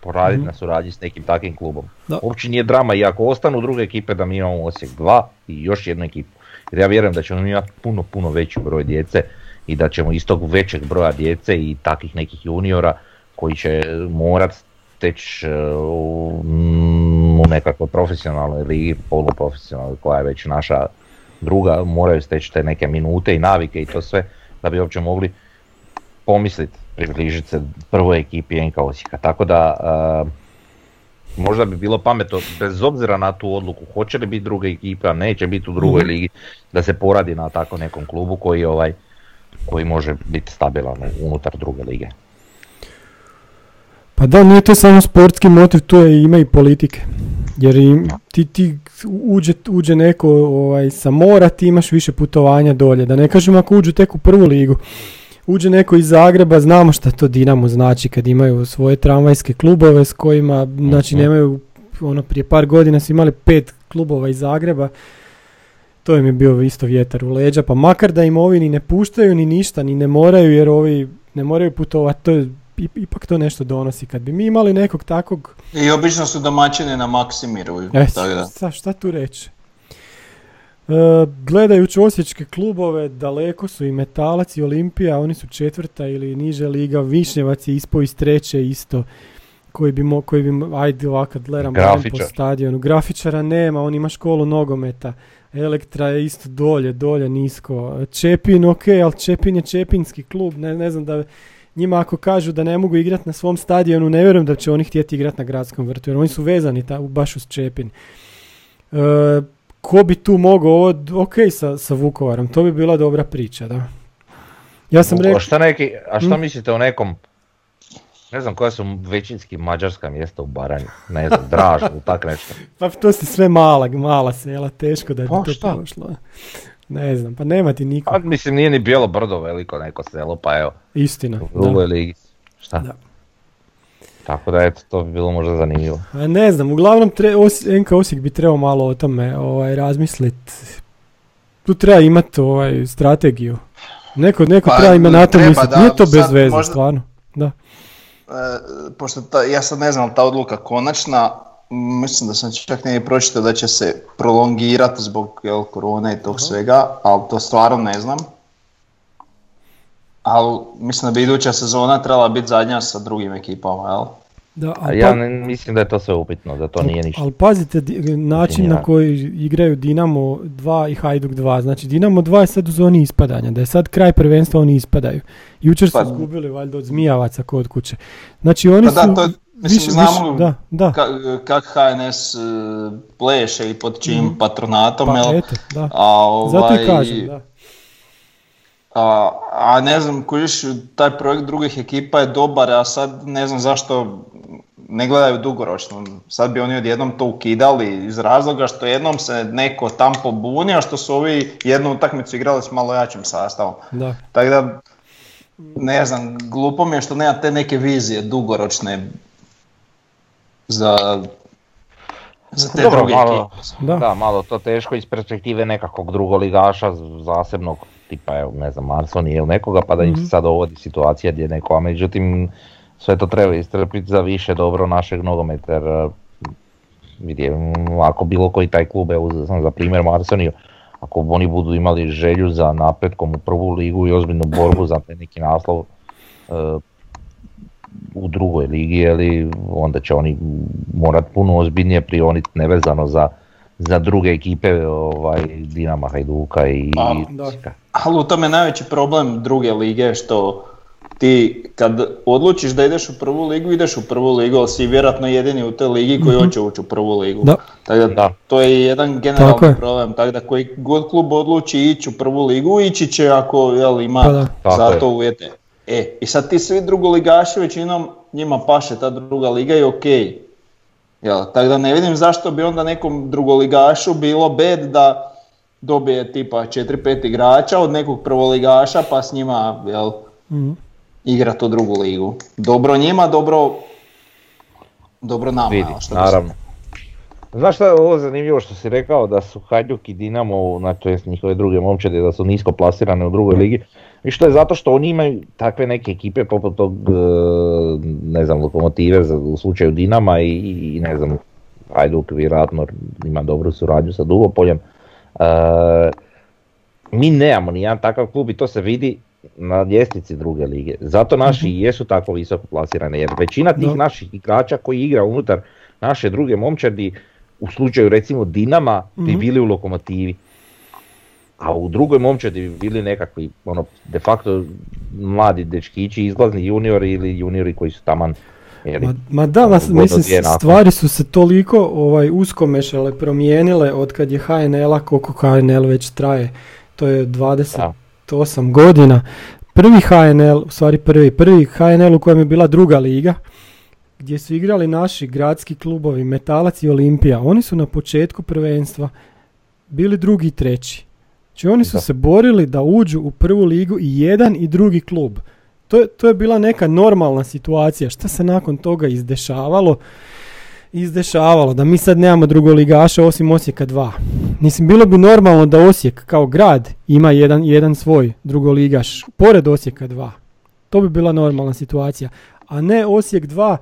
poraditi Mhm. na suradnji s nekim takvim klubom. Da. Uopće nije drama i ako ostanu druge ekipe da mi imamo Osijek 2 i još jednu ekipu. Jer ja vjerujem da ćemo imati puno, puno veći broj djece i da ćemo iz tog većeg broja djece i takvih nekih juniora koji će morat steći u, mm, u nekakvoj profesionalnoj ligi, poluprofesionalnoj koja je već naša druga, moraju steći te neke minute i navike i to sve da bi uopće mogli pomisliti približiti se prvoj ekipi NK Osijeka. Tako da a, možda bi bilo pametno, bez obzira na tu odluku, hoće li biti druga ekipa, neće biti u drugoj Mhm. ligi, da se poradi na tako nekom klubu koji ovaj koji može biti stabilan unutar druge lige. Pa da, nije to samo sportski motiv, to je ima i politike. Jer i ti, ti uđe, uđe neko ovaj, sa mora, ti imaš više putovanja dolje. Da ne kažem ako uđu tek u prvu ligu. Uđe neko iz Zagreba, znamo šta to Dinamo znači kad imaju svoje tramvajske klubove s kojima, znači nemaju, ono prije par godina su imali pet klubova iz Zagreba. to im je bio isto vjetar u leđa, pa makar da im ovi ni ne puštaju ni ništa, ni ne moraju jer ovi ne moraju putovati, to je, ipak to nešto donosi. Kad bi mi imali nekog takvog, I obično su domaćini na Maksimiru. e, šta, šta tu reći? E, gledajući osječke klubove, daleko su i Metalac i Olimpija, oni su četvrta ili niže liga, Višnjevac je ispao iz treće isto, koji bi, mo, koji bi ajde ovako gledam po stadionu. Grafičara nema, on ima školu nogometa. Elektra je isto dolje, dolje, nisko. Čepin, ok, ali Čepin je Čepinski klub, ne, ne znam da njima ako kažu da ne mogu igrati na svom stadionu, ne vjerujem da će oni htjeti igrati na gradskom vrtu, jer oni su vezani ta, baš uz Čepin. E, ko bi tu mogao, ovo, ok, sa, sa Vukovarom, to bi bila dobra priča, da. Ja sam A rekao, šta neki, a šta Mm. mislite o nekom, ne znam koja su većinski mađarska mjesta u Baranji, ne znam, Draž tak nešto. pa to su sve mala, mala sela, teško da bi Pa to prošlo. Ne znam, pa nema ti niko. Pa mislim nije ni Bijelo brdo veliko neko selo, pa evo, Istina. u da. drugoj ligi. Šta? Da. Tako da eto, to bi bilo možda zanimljivo. A ne znam, uglavnom tre, Os, NK Osijek bi trebao malo o tome ovaj, razmisliti. Tu treba imati ovaj, strategiju. Neko, neko Pa, treba ima na to misliti. da Nije to bez veze, možda- stvarno. Da. E, pošto ta, ja sad ne znam ta odluka konačna, mislim da sam čak negdje pročitao da će se prolongirati zbog jel, korone i tog svega, ali to stvarno ne znam. Ali mislim da bi iduća sezona trebala biti zadnja sa drugim ekipama, jel? Da, A ali ja pa- ne, mislim da je to sve upitno, da to nije ništa. Ali pazite di- način na koji igraju Dinamo 2 i Hajduk 2. Znači Dinamo 2 je sad u zoni ispadanja, da je sad kraj prvenstva oni ispadaju. Jučer su Pa- izgubili valjda od Zmijavaca kod kuće. Znači oni Pa da, su to mislim, znamo da, da. Ka- kak HNS e, pleše i pod čijim patronatom, Pa jel? eto, da. A, Zato i ovaj, kažem, da. A, a ne znam, kojiš, taj projekt drugih ekipa je dobar, a sad ne znam zašto ne gledaju dugoročno. Sad bi oni odjednom to ukidali iz razloga što jednom se neko tam pobunio, što su ovi jednu utakmicu igrali s malo jačim sastavom. da. Tako da, ne znam, glupo mi je što nema te neke vizije dugoročne za, za te Dobro, druge malo. Da. da. malo to teško iz perspektive nekakvog drugoligaša zasebnog tipa, evo, ne znam, Marsoni ili nekoga, pa da im Mhm. se sad dovodi situacija gdje neko, a međutim, sve to treba istrpiti za više dobro našeg nogometa, jer eh, vidi, mm, ako bilo koji taj klub, evo sam za primjer Marsoniju, ako oni budu imali želju za napretkom u prvu ligu i ozbiljnu borbu za taj neki naslov eh, u drugoj ligi, jeli, onda će oni morat puno ozbiljnije prioniti nevezano za, za druge ekipe ovaj, Dinama, Hajduka i, Pa. Ali u tome je najveći problem druge lige što ti kad odlučiš da ideš u prvu ligu, ideš u prvu ligu, ali si vjerojatno jedini u toj ligi koji hoće ući u prvu ligu. Da. Tako da, Da. to je jedan Tako generalni je. problem. Tako da koji god klub odluči ići u prvu ligu, ići će ako jel, ima Pa da. Tako za to uvjete. E, i sad ti svi drugoligaši većinom njima paše ta druga liga i okej. Jel, tako da ne vidim zašto bi onda nekom drugoligašu bilo bed da dobije tipa 4-5 igrača od nekog prvoligaša pa s njima jel, Mhm. igra tu drugu ligu. Dobro njima, dobro, dobro nama. Vidi, jel, što naravno. Znaš šta je ovo zanimljivo što si rekao da su Hajduk i Dinamo, znači to jest njihove druge momčade, da su nisko plasirane u drugoj ligi. I što je zato što oni imaju takve neke ekipe poput tog, e, ne znam, lokomotive za- u slučaju Dinama i, i ne znam, Hajduk vjerojatno ima dobru suradnju sa Dugopoljem. E, mi nemamo ni jedan takav klub i to se vidi na ljestvici druge lige. Zato naši i jesu tako visoko plasirane, jer većina tih Da. naših igrača koji igra unutar naše druge momčadi, u slučaju recimo Dinama, bi Mhm. bili u lokomotivi. A u drugoj momčadi bi bili nekakvi, ono, de facto mladi dečkići, izlazni juniori ili juniori koji su taman jeli, Ma, ma da, ma, mislim, stvari su se toliko ovaj, uskomešale, promijenile od kad je HNL-a, koliko HNL već traje, to je 28 godina. Prvi HNL, u stvari prvi, prvi HNL u kojem je bila druga liga, gdje su igrali naši gradski klubovi, Metalac i Olimpija, oni su na početku prvenstva bili drugi i treći. Znači oni su Da. se borili da uđu u prvu ligu i jedan i drugi klub. To je, to je bila neka normalna situacija. Šta se nakon toga izdešavalo? izdešavalo, da mi sad nemamo drugoligaša osim Osijeka 2. Mislim, bilo bi normalno da Osijek kao grad ima jedan, jedan svoj drugoligaš, pored Osijeka 2. To bi bila normalna situacija. A ne Osijek 2,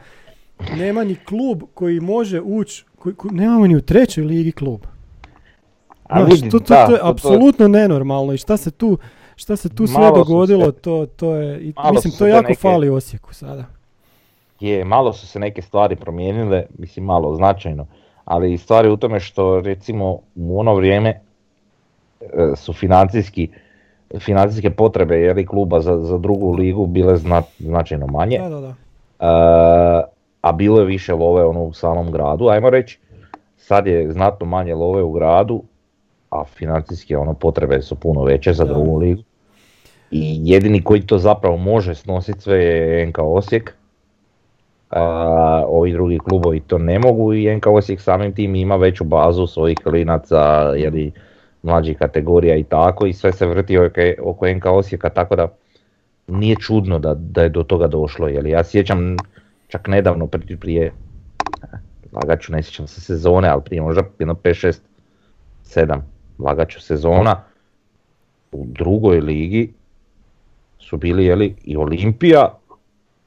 nema ni klub koji može ući, nemamo ni u trećoj ligi klub. A Znaš, vidim, to, to, da, to je to- to- apsolutno nenormalno i šta se tu, šta se tu sve Malo dogodilo, se- to, to je, i, mislim, to jako neke- fali Osijeku sada. Je, malo su se neke stvari promijenile, mislim malo značajno, ali stvari u tome što recimo u ono vrijeme e, su financijski, financijske potrebe je li kluba za, za drugu ligu bile zna- značajno manje, Da, da, da. e, a bilo je više love ono u samom gradu, ajmo reći. Sad je znatno manje love u gradu, a financijske ono potrebe su puno veće za drugu ligu. I jedini koji to zapravo može snositi sve je NK Osijek. A, ovi drugi klubovi to ne mogu i NK Osijek samim tim ima veću bazu svojih klinaca ili mlađih kategorija i tako i sve se vrti oko, oko NK Osijeka tako da nije čudno da, da je do toga došlo. Jer ja sjećam čak nedavno prije, lagaću ne sjećam se sezone, ali prije možda jedno 5, 6, 7 lagaću sezona u drugoj ligi su bili jeli, i Olimpija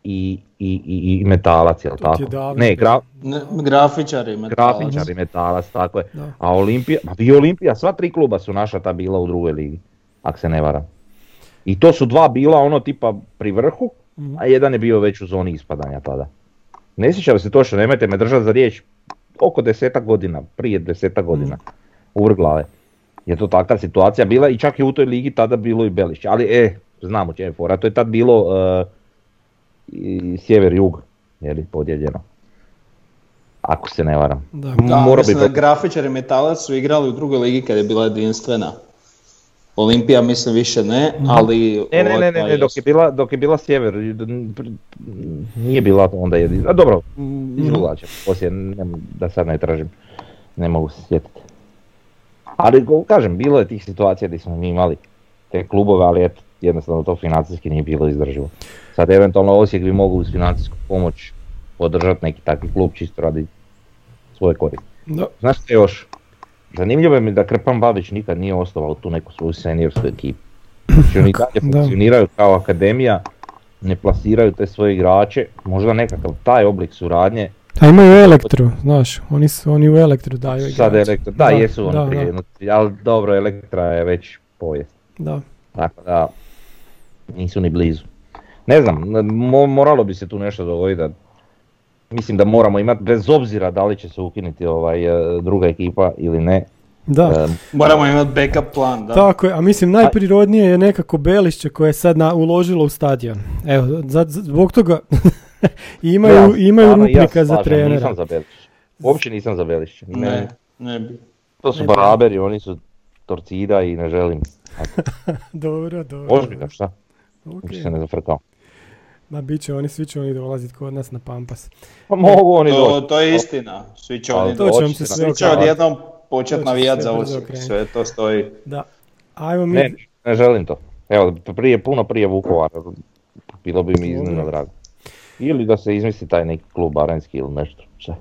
i, i, i, i Metalac, jel je tako? davno Ne, gra, Ne, grafičari, metalac. grafičari Metalac, tako je. Da. A Olimpija, ma i Olimpija, sva tri kluba su naša ta bila u drugoj ligi, ako se ne varam. I to su dva bila ono tipa pri vrhu, Mhm. a jedan je bio već u zoni ispadanja tada. Ne sjećam se točno, nemojte me držati za riječ, oko desetak godina, prije desetak godina, u vrh glave. Je to takva situacija bila i čak je u toj ligi tada bilo i Belišće, ali e, znamo čemu je fora, to je tad bilo e, i sjever-jug, je li, podijeljeno. Ako se ne varam. Da. Da, Mora mislim biti da grafičari metalac su igrali u drugoj ligi kad je bila jedinstvena. Olimpija mislim više ne, ali... Ne, ne, ova ne, dva ne, ne, dok je bila, dok je bila sjever, nije bila onda jedina, a dobro, izvlačem, poslije, ne, da sad ne tražim, ne mogu se sjetiti. Ali kažem, bilo je tih situacija gdje smo mi imali te klubove, ali eto, jednostavno to financijski nije bilo izdrživo. Sad eventualno Osijek bi mogao uz financijsku pomoć podržati neki takvi klub čisto radi svoje koristi. Da. Znaš što još? Zanimljivo je mi da Krpan Babić nikad nije osnovao tu neku svoju seniorsku ekipu. Znači oni dalje Da. funkcioniraju kao akademija, ne plasiraju te svoje igrače, možda nekakav taj oblik suradnje, A imaju elektru, znaš, oni, su, oni u elektru daju sad igrače. elektro, da, jesu oni da, prije, da, ali dobro, elektra je već povijest, da. tako da nisu ni blizu. Ne znam, mo- moralo bi se tu nešto dogoditi da Mislim da moramo imati, bez obzira da li će se ukinuti ovaj, e, druga ekipa ili ne, Da, e, Moramo imati backup plan, da. tako je, a mislim najprirodnije je nekako Belišće koje je sad na, uložilo u stadion. Evo, zbog toga imaju, Ja, imaju stvarno, ja rupnika za slažem, trenera. Nisam za Belišće. Uopće nisam za Belišće. Ne, Ne, ne bi. To su Ne baraberi, oni su torcida i ne želim. Dobro, dobro. Ozbiljno, šta? Ok. Uopće se ne zafrkao. Ma bit će oni, svi će oni dolaziti kod nas na Pampas. Pa mogu oni To, doći. to je istina. Svi će Ali oni doći se će sve na- Svi će odjednom početi navijat za Osijek. Sve to stoji. Da. Ajmo mi, Ne, ne želim to. Evo, prije, puno prije Vukovara, bilo bi mi iznimno drago. Ili da se izmisli taj neki klub arenski ili nešto. Šta?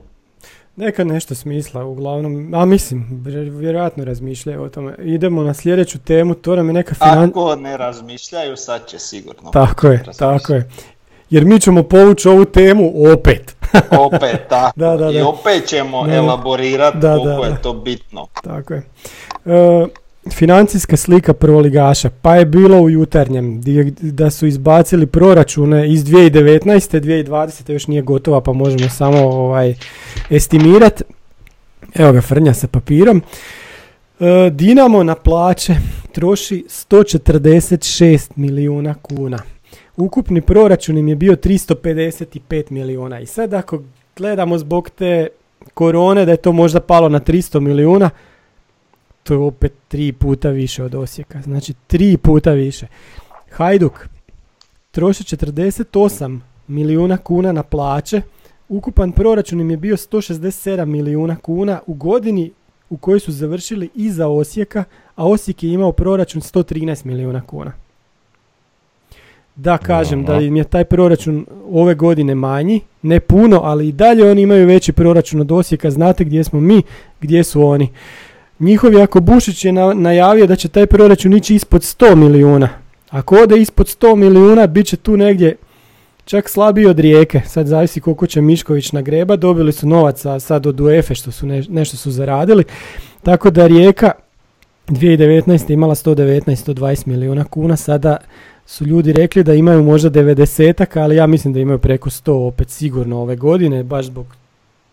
neka nešto smisla, uglavnom, a mislim, vjer- vjerojatno razmišljaju o tome. Idemo na sljedeću temu, to nam je neka finan... Ako ne razmišljaju, sad će sigurno. Tako je, tako je. Jer mi ćemo povući ovu temu opet. Opet tako. Da, da, I da. opet ćemo elaborirati Da, koliko da, je to bitno. Tako je. E, financijska slika prvoligaša, pa je bilo u jutarnjem da su izbacili proračune iz 2019. 2020. još nije gotova pa možemo samo ovaj, estimirat. Evo ga Frnja sa papirom. E, Dinamo na plaće troši 146 milijuna kuna. Ukupni proračun im je bio 355 milijuna. I sad ako gledamo zbog te korone da je to možda palo na 300 milijuna, to je opet tri puta više od Osijeka. Znači tri puta više. Hajduk troši 48 milijuna kuna na plaće. Ukupan proračun im je bio 167 milijuna kuna u godini u kojoj su završili iza Osijeka, a Osijek je imao proračun 113 milijuna kuna. da kažem da im je taj proračun ove godine manji, ne puno, ali i dalje oni imaju veći proračun od Osijeka, znate gdje smo mi, gdje su oni. Njihov Jako Bušić je na- najavio da će taj proračun ići ispod 100 milijuna. Ako ode ispod 100 milijuna, bit će tu negdje čak slabiji od rijeke. Sad zavisi koliko će Mišković nagreba. Dobili su novaca sad od UEFA što su ne- nešto su zaradili. Tako da rijeka 2019. imala 119-120 milijuna kuna, sada su ljudi rekli da imaju možda 90 ali ja mislim da imaju preko 100 opet sigurno ove godine, baš zbog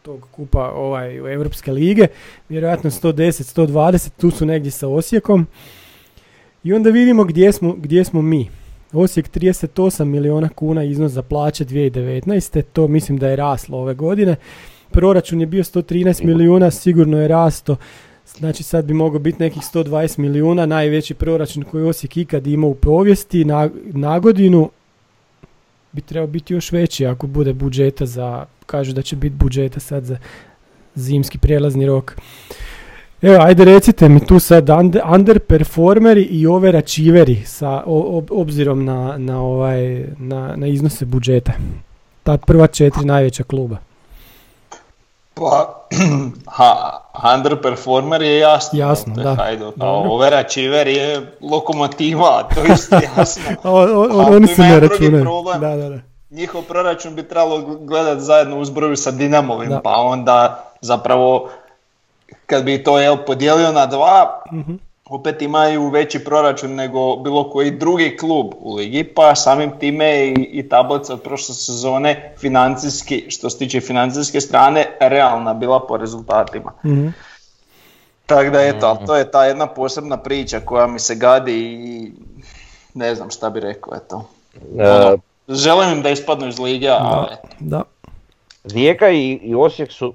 tog kupa ovaj, u Evropske lige. Vjerojatno 110, 120, tu su negdje sa Osijekom. I onda vidimo gdje smo, gdje smo mi. Osijek 38 milijuna kuna iznos za plaće 2019. To mislim da je raslo ove godine. Proračun je bio 113 milijuna, sigurno je rasto. Znači sad bi mogao biti nekih 120 milijuna, najveći proračun koji je Osijek ikad imao u povijesti na, na godinu bi trebao biti još veći ako bude budžeta za, kažu da će biti budžeta sad za zimski prijelazni rok. Evo, ajde recite mi tu sad under, underperformeri i overachieveri sa o- ob- obzirom na, na, ovaj, na, na iznose budžeta. Ta prva četiri najveća kluba. Pa, ha, underperformer je jasno. Jasno, da. Hajduk, a Dobro. overachiever je lokomotiva, to je isto jasno. A, o- o- A oni se ne računaju. Da, da, da. Njihov proračun bi trebalo gledati zajedno u zbroju sa Dinamovim, Da. pa onda zapravo kad bi to jel, podijelio na dva, Mhm. opet imaju veći proračun nego bilo koji drugi klub u ligi, pa samim time i, i tablica od prošle sezone financijski, što se tiče financijske strane, realna bila po rezultatima. Mhm. Tako da eto, ali to je ta jedna posebna priča koja mi se gadi i ne znam šta bi rekao, eto. Ono, želim im da ispadnu iz lige, ali. Da. Rijeka i, i Osijek su,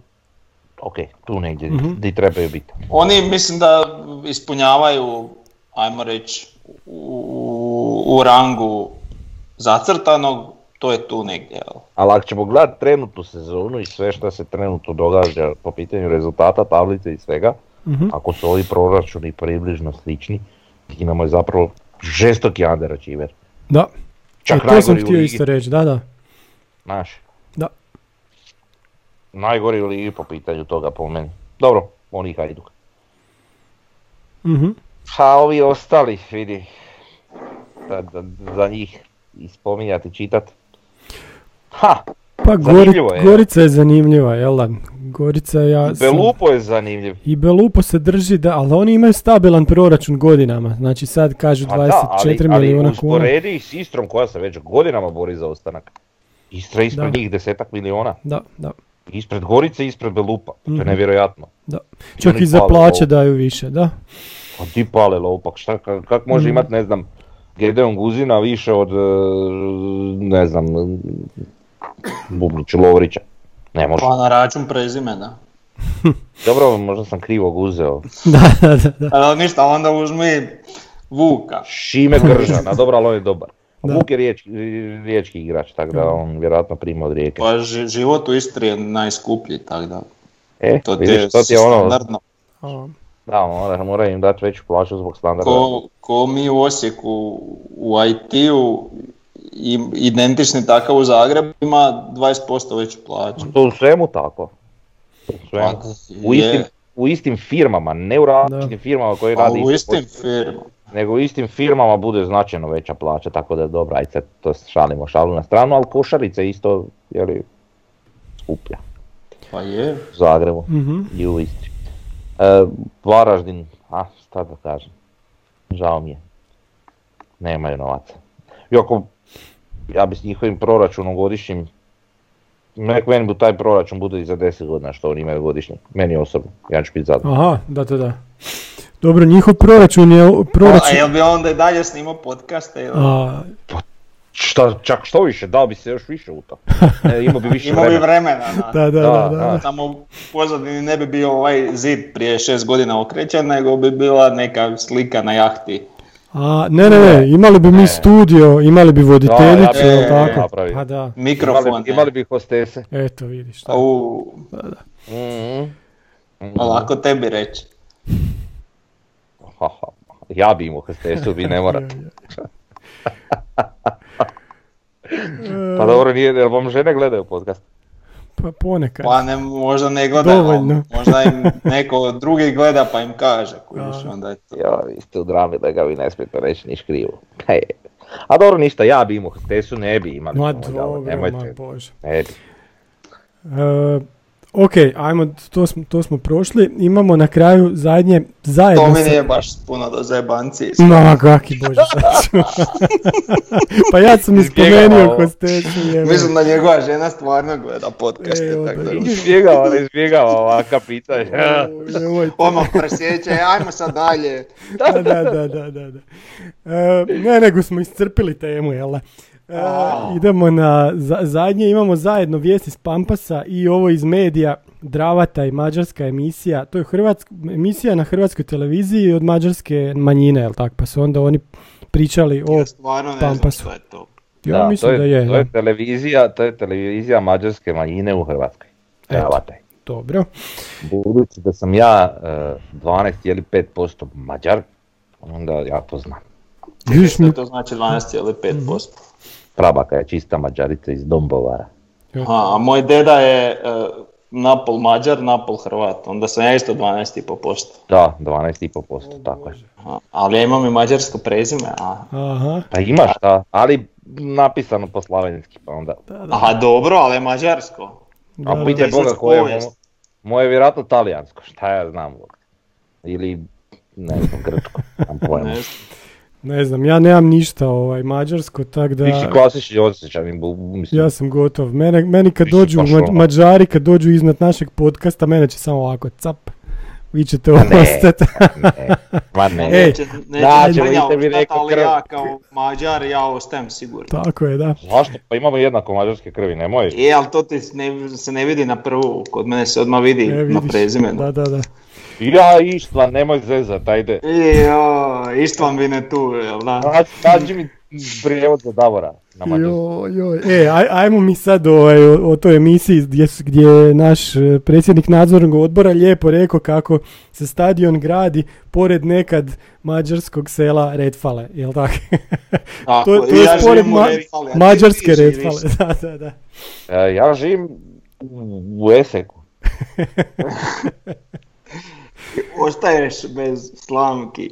ok, tu negdje Mhm. di trebaju biti. Oni mislim da ispunjavaju, ajmo reći, u, u rangu zacrtanog, to je tu negdje. Ali ako ćemo gledati trenutnu sezonu i sve što se trenutno događa po pitanju rezultata, tablice i svega, Mhm. ako su ovi proračuni približno slični, Dinamo je zapravo žestoki underachiever. Da. Čak E, to sam htio isto reći, da, da. Znaš, Da. najgori u ligi po pitanju toga po meni. Dobro, oni i Hajduk. Mhm. A ovi ostali, vidi, da, da, za njih i spominjati, čitat. Ha, Pa Gori, je. Gorica je zanimljiva, jel da? Gorica ja sam- Belupo je zanimljiv. I Belupo se drži, da, ali oni imaju stabilan proračun godinama. Znači sad kažu A 24 da, ali, milijuna ali kuna. usporedi s Istrom koja se već godinama bori za ostanak. Istra ispred Da. njih desetak milijuna. Da, da, Ispred Gorice, ispred Belupa. To je Mhm. nevjerojatno. da. Čak i za plaće daju više, da. A ti pale lopak, šta, ka- kak može Mhm. imat, ne znam, Gedeon Guzina više od, e, ne znam, Bubnić Lovrića. Ne može. Pa na račun prezimena. Dobro, možda sam krivog uzeo. da, da, da, da. Ali ništa, onda uzmi Vuka. Šime Gržana, dobro, ali on je dobar. Da. Vuk je riječki, riječki igrač, tako da on vjerojatno prima od rijeke. Pa ži- život u Istri je najskuplji, tako da E, to ti vidiš, je to ti je ono, standardno. A, da, mora, mora im dati veću plaću zbog standarda. Ko, ko mi u Osijeku u IT-u i- identični takav u Zagrebu ima 20% veću plaću. To u svemu tako. U, svemu. Pa, u, istim, u istim firmama, ne u različitim firmama koje Pa radi u isti istim firmama. nego u istim firmama bude značajno veća plaća, tako da je dobra, ajde sad to šalimo šalu na stranu, ali košarica je isto, jeli, skuplja Pa je. u Zagrebu mhm. i u Istri. E, Varaždin, a šta da kažem, žao mi je, nemaju novaca. Iako, ja bi s njihovim proračunom godišnjim, nek meni bu taj proračun bude i za 10 godina što oni imaju godišnje, meni osobno, ja ću biti zadovoljan. Aha, da, da, da. Dobro, njihov proračun je... A Proračun, jel bi onda i dalje snimao podcaste? ili? a, Šta, čak što više, dao bi se još više u to. E, imao bi više Imao bi vremena. vremena. da. da, da, da, Da, da. da. Samo u pozadini ne bi bio ovaj zid prije šest godina okrećen, nego bi bila neka slika na jahti. A, ne, ne, ne, imali bi mi Ne. studio, imali bi voditeljicu, Da, ja tako? napravio. Pa da, Mikrofon. Imali, bi- imali bi hostese. eto vidiš. šta. U, Mhm. Mhm. a lako tebi reći. Ha, ha. Ja bi imao hostesu, vi ne morate. Pa dobro, nije, jel vam žene gledaju podcast? Pa ponekad. Pa ne, možda ne gledaju, Dovoljno. možda im neko drugi gleda pa im kaže, kužiš, Da. onda je to. Ja, vi ste u drami da ga vi ne smijete reći niš krivo. Hej. A dobro, ništa, ja bi imao, Tesu ne bi imali. Ma ga, dobro, ma bože. ne bi. E, ok, ajmo, to smo, to smo prošli. Imamo na kraju zadnje, zajedno To mi nije baš puno do zajebanci. Ma, kaki bože. Pa ja sam ispomenuo ko ste. Mislim da njegova žena stvarno gleda podcaste, E, tako da... Izbjegava, ne izbjegava ovaka pitanja. O, nemojte. Odmah presjeće, ajmo sad dalje. da, da, da, da, da. da. E, ne, nego smo iscrpili temu, jel? Da? E, idemo na za- zadnje, imamo zajedno vijesti iz Pampasa i ovo iz medija, Dravata i mađarska emisija, to je hrvatsk, emisija na hrvatskoj televiziji od mađarske manjine, jel tako, pa su onda oni pričali o, Ja stvarno ne znam Pampasu. što je to. ja Da, mislim to da je, To je televizija, to je televizija mađarske manjine u Hrvatskoj. Eto. Dravate. dobro. Budući da sam ja e, 12,5% mađar, onda ja to znam. Što to znači 12,5%. Prabaka je čista mađarica iz Dombovara. Aha, a moj deda je e, napol Mađar, napol Hrvat, onda sam ja isto 12,5%. Da, 12,5%, tako je. Aha, ali ja imam i mađarsko prezime, a. aha, Pa imaš da, ali napisano po slavenski, pa onda... Aha, dobro, ali je mađarsko. A da, pitaj da. Boga koje je moje je vjerojatno talijansko, šta ja znam. Ili, ne znam, grčko, nemam pojma. Ne znam. ne ja nemam ništa ovaj, mađarsko, tak da... Ti si klasični osjećanin, bu- mislim, Ja sam gotov. Mene, meni kad Ti dođu ono. Mađari, kad dođu iznad našeg podcasta, mene će samo ovako cap. Vi ćete ne. ostati. ne, ma ne. Ej, niste mi ostat, rekao ali krv. ja kao Mađar, ja ostajem sigurno. Tako je, da. Zašto? Pa imamo jednako mađarske krvi, nemoj. E, ali to ti ne, se ne vidi na prvu, kod mene se odmah vidi E, na prezimenu. Da, da, da. Ja Ištvan, nemoj zezat, ajde. Jo, Ištvan bi ne tu, jel da? Nađi, nađi mi prijevod za Davora na. Joj, joj. E, aj, ajmo mi sad ovaj, o, o toj emisiji gdje, gdje je naš e, predsjednik nadzornog odbora lijepo rekao kako se stadion gradi pored nekad mađarskog sela Redfale, jel tako? Tako, to, to i je ja pored ma- ti- mađarske živiš. Redfale. Da, da, da. E, ja živim u u Eseku. Ostaješ bez slamki.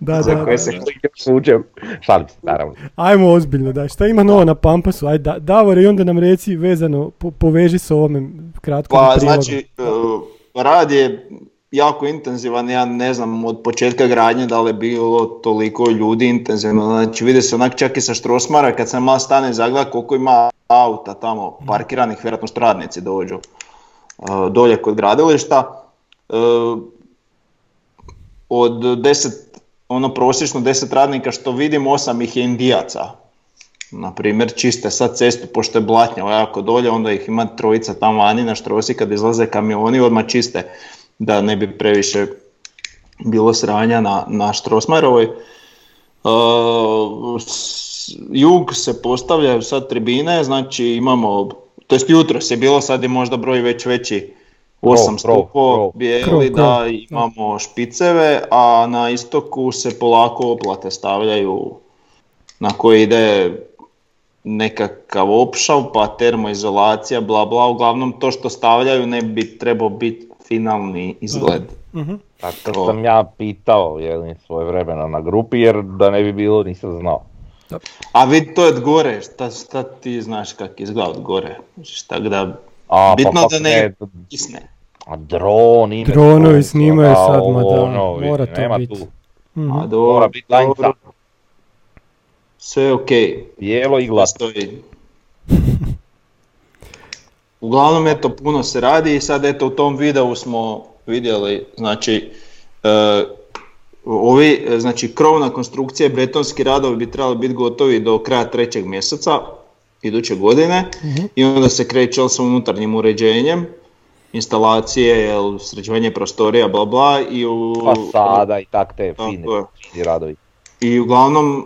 Da, Za da, koje da, se. Slučajem. Šalim se, naravno. Ajmo ozbiljno, da. Šta ima novo na Pampasu? Ajde, da, Davore, i onda nam reci vezano, po, poveži s ovome kratko Pa znači, uh, rad je jako intenzivan, ja ne znam od početka gradnje da li je bilo toliko ljudi intenzivno, znači vidi se onak čak i sa Štrosmara kad sam malo stane zagleda koliko ima auta tamo parkiranih, vjerojatno što radnici dođu uh, dolje kod gradilišta. Uh, od 10, ono prosječno 10 radnika što vidim, 8 ih je indijaca. Na primjer, čiste sad cestu, pošto je blatnjavo jako dolje, onda ih ima trojica tamo vani na štrosi kad izlaze kamioni, odmah čiste da ne bi previše bilo sranja na, na Štrosmajerovoj. Uh, jug se postavljaju sad tribine, znači imamo, to jest jutros je bilo, sad je možda broj već veći, Krov, osam krov, stupova krov. bijeli, da imamo špiceve, a na istoku se polako oplate stavljaju na koje ide nekakav opšav, pa termoizolacija, bla bla, uglavnom to što stavljaju ne bi trebao biti finalni izgled. Mhm. Tako To. sam ja pitao je svoje vremena na grupi jer da ne bi bilo nisam znao. A vidi, to je od gore, šta, šta ti znaš kak izgleda od gore, šta da A, Bitno pa, da ne isne. A dron ima. Dronovi snimaju sad, ma ovo, da, ono, mora to nema biti. tu. Mhm. A dobro, Mora biti lanjca. dobro. Sve je okej. Bijelo i glatko. Uglavnom, eto, puno se radi i sad, eto, u tom videu smo vidjeli, znači, e, ovi, e, znači, krovna konstrukcija i betonski radovi bi trebali biti gotovi do kraja trećeg mjeseca iduće godine i onda se kreće sa unutarnjim uređenjem, instalacije, sređivanje prostorija, bla bla i u... Fasada i tak te fine radovi. I uglavnom e,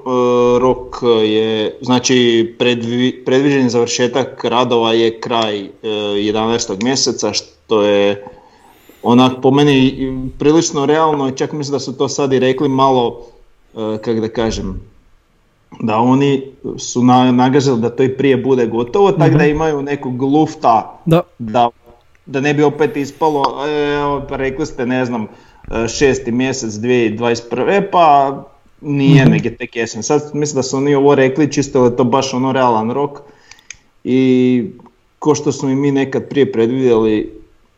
rok je, znači predvi, predviđen završetak radova je kraj e, 11. mjeseca što je onak po meni prilično realno i čak mislim da su to sad i rekli malo, e, kako da kažem, da oni su na, nagažali da to i prije bude gotovo, tako da imaju nekog lufta Da, da, da ne bi opet ispalo, e, evo, pa rekli ste, ne znam, e, šesti mjesec 2021. pa nije Mhm. je tek jesen. Sad mislim da su oni ovo rekli čisto je to baš ono realan rok i ko što smo i mi nekad prije predvidjeli,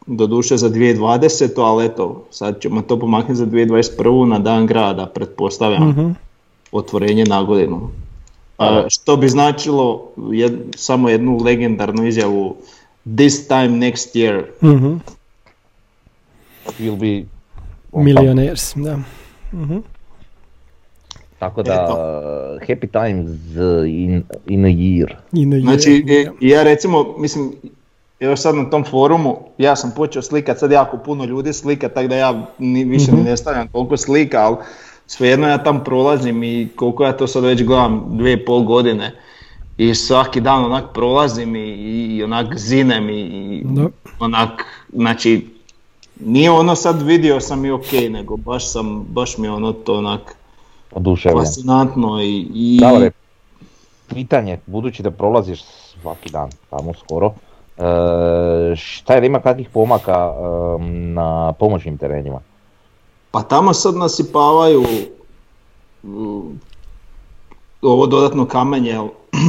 doduše za 2020. ali eto, sad ćemo to pomaknuti za 2021. na dan grada, pretpostavljam mhm, otvorenje na godinu. A, što bi značilo jed- samo jednu legendarnu izjavu This time next year. mhm. Will be Millionaires, da. Mhm. Tako da, happy times in, in a year. I na Znači, je- e, ja recimo, mislim, evo sad na tom forumu, ja sam počeo slikat, sad jako puno ljudi slika, tako da ja ni, više ni ne stavljam toliko slika, ali svejedno ja tam prolazim i koliko ja to sad već gledam, dvije i pol godine. I svaki dan onak prolazim i, i onak zinem i, i onak, znači, nije ono sad vidio sam i ok, nego baš sam, baš mi je ono to onak Oduševljen. fascinantno i, i Davore, pitanje, budući da prolaziš svaki dan tamo skoro, e, šta je, ima kakvih pomaka e, na pomoćnim terenima? Pa tamo sad nasipavaju mm, ovo dodatno kamenje,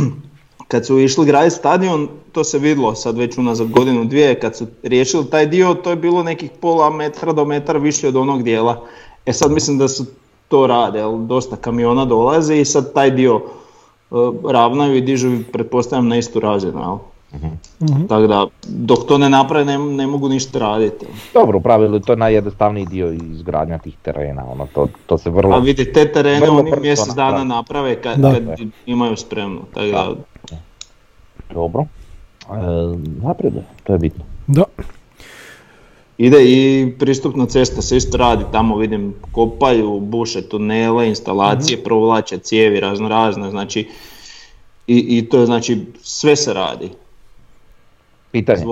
kad su išli graditi stadion, to se vidlo sad već unazad godinu dvije, kad su riješili taj dio, to je bilo nekih pola metra do metar više od onog dijela. E sad mislim da su to rade, jel, dosta kamiona dolazi i sad taj dio uh, ravnaju i dižu, pretpostavljam, na istu razinu. Jel? Mhm. Tako da, dok to ne naprave, ne, ne mogu ništa raditi. Dobro, u pravilu to je najjednostavniji dio izgradnja tih terena, ono, to, to se vrlo... A vidi, te terene Vrlo oni mjesec dana naprave. naprave kad, Da. kad imaju spremno. Tako da, Dobro. E, naprijed, to je bitno. Da. ide i pristupna cesta se isto radi, tamo vidim kopaju, buše tunele, instalacije, provlače cijevi razno razne, znači i, i to je znači sve se radi. Pitanje,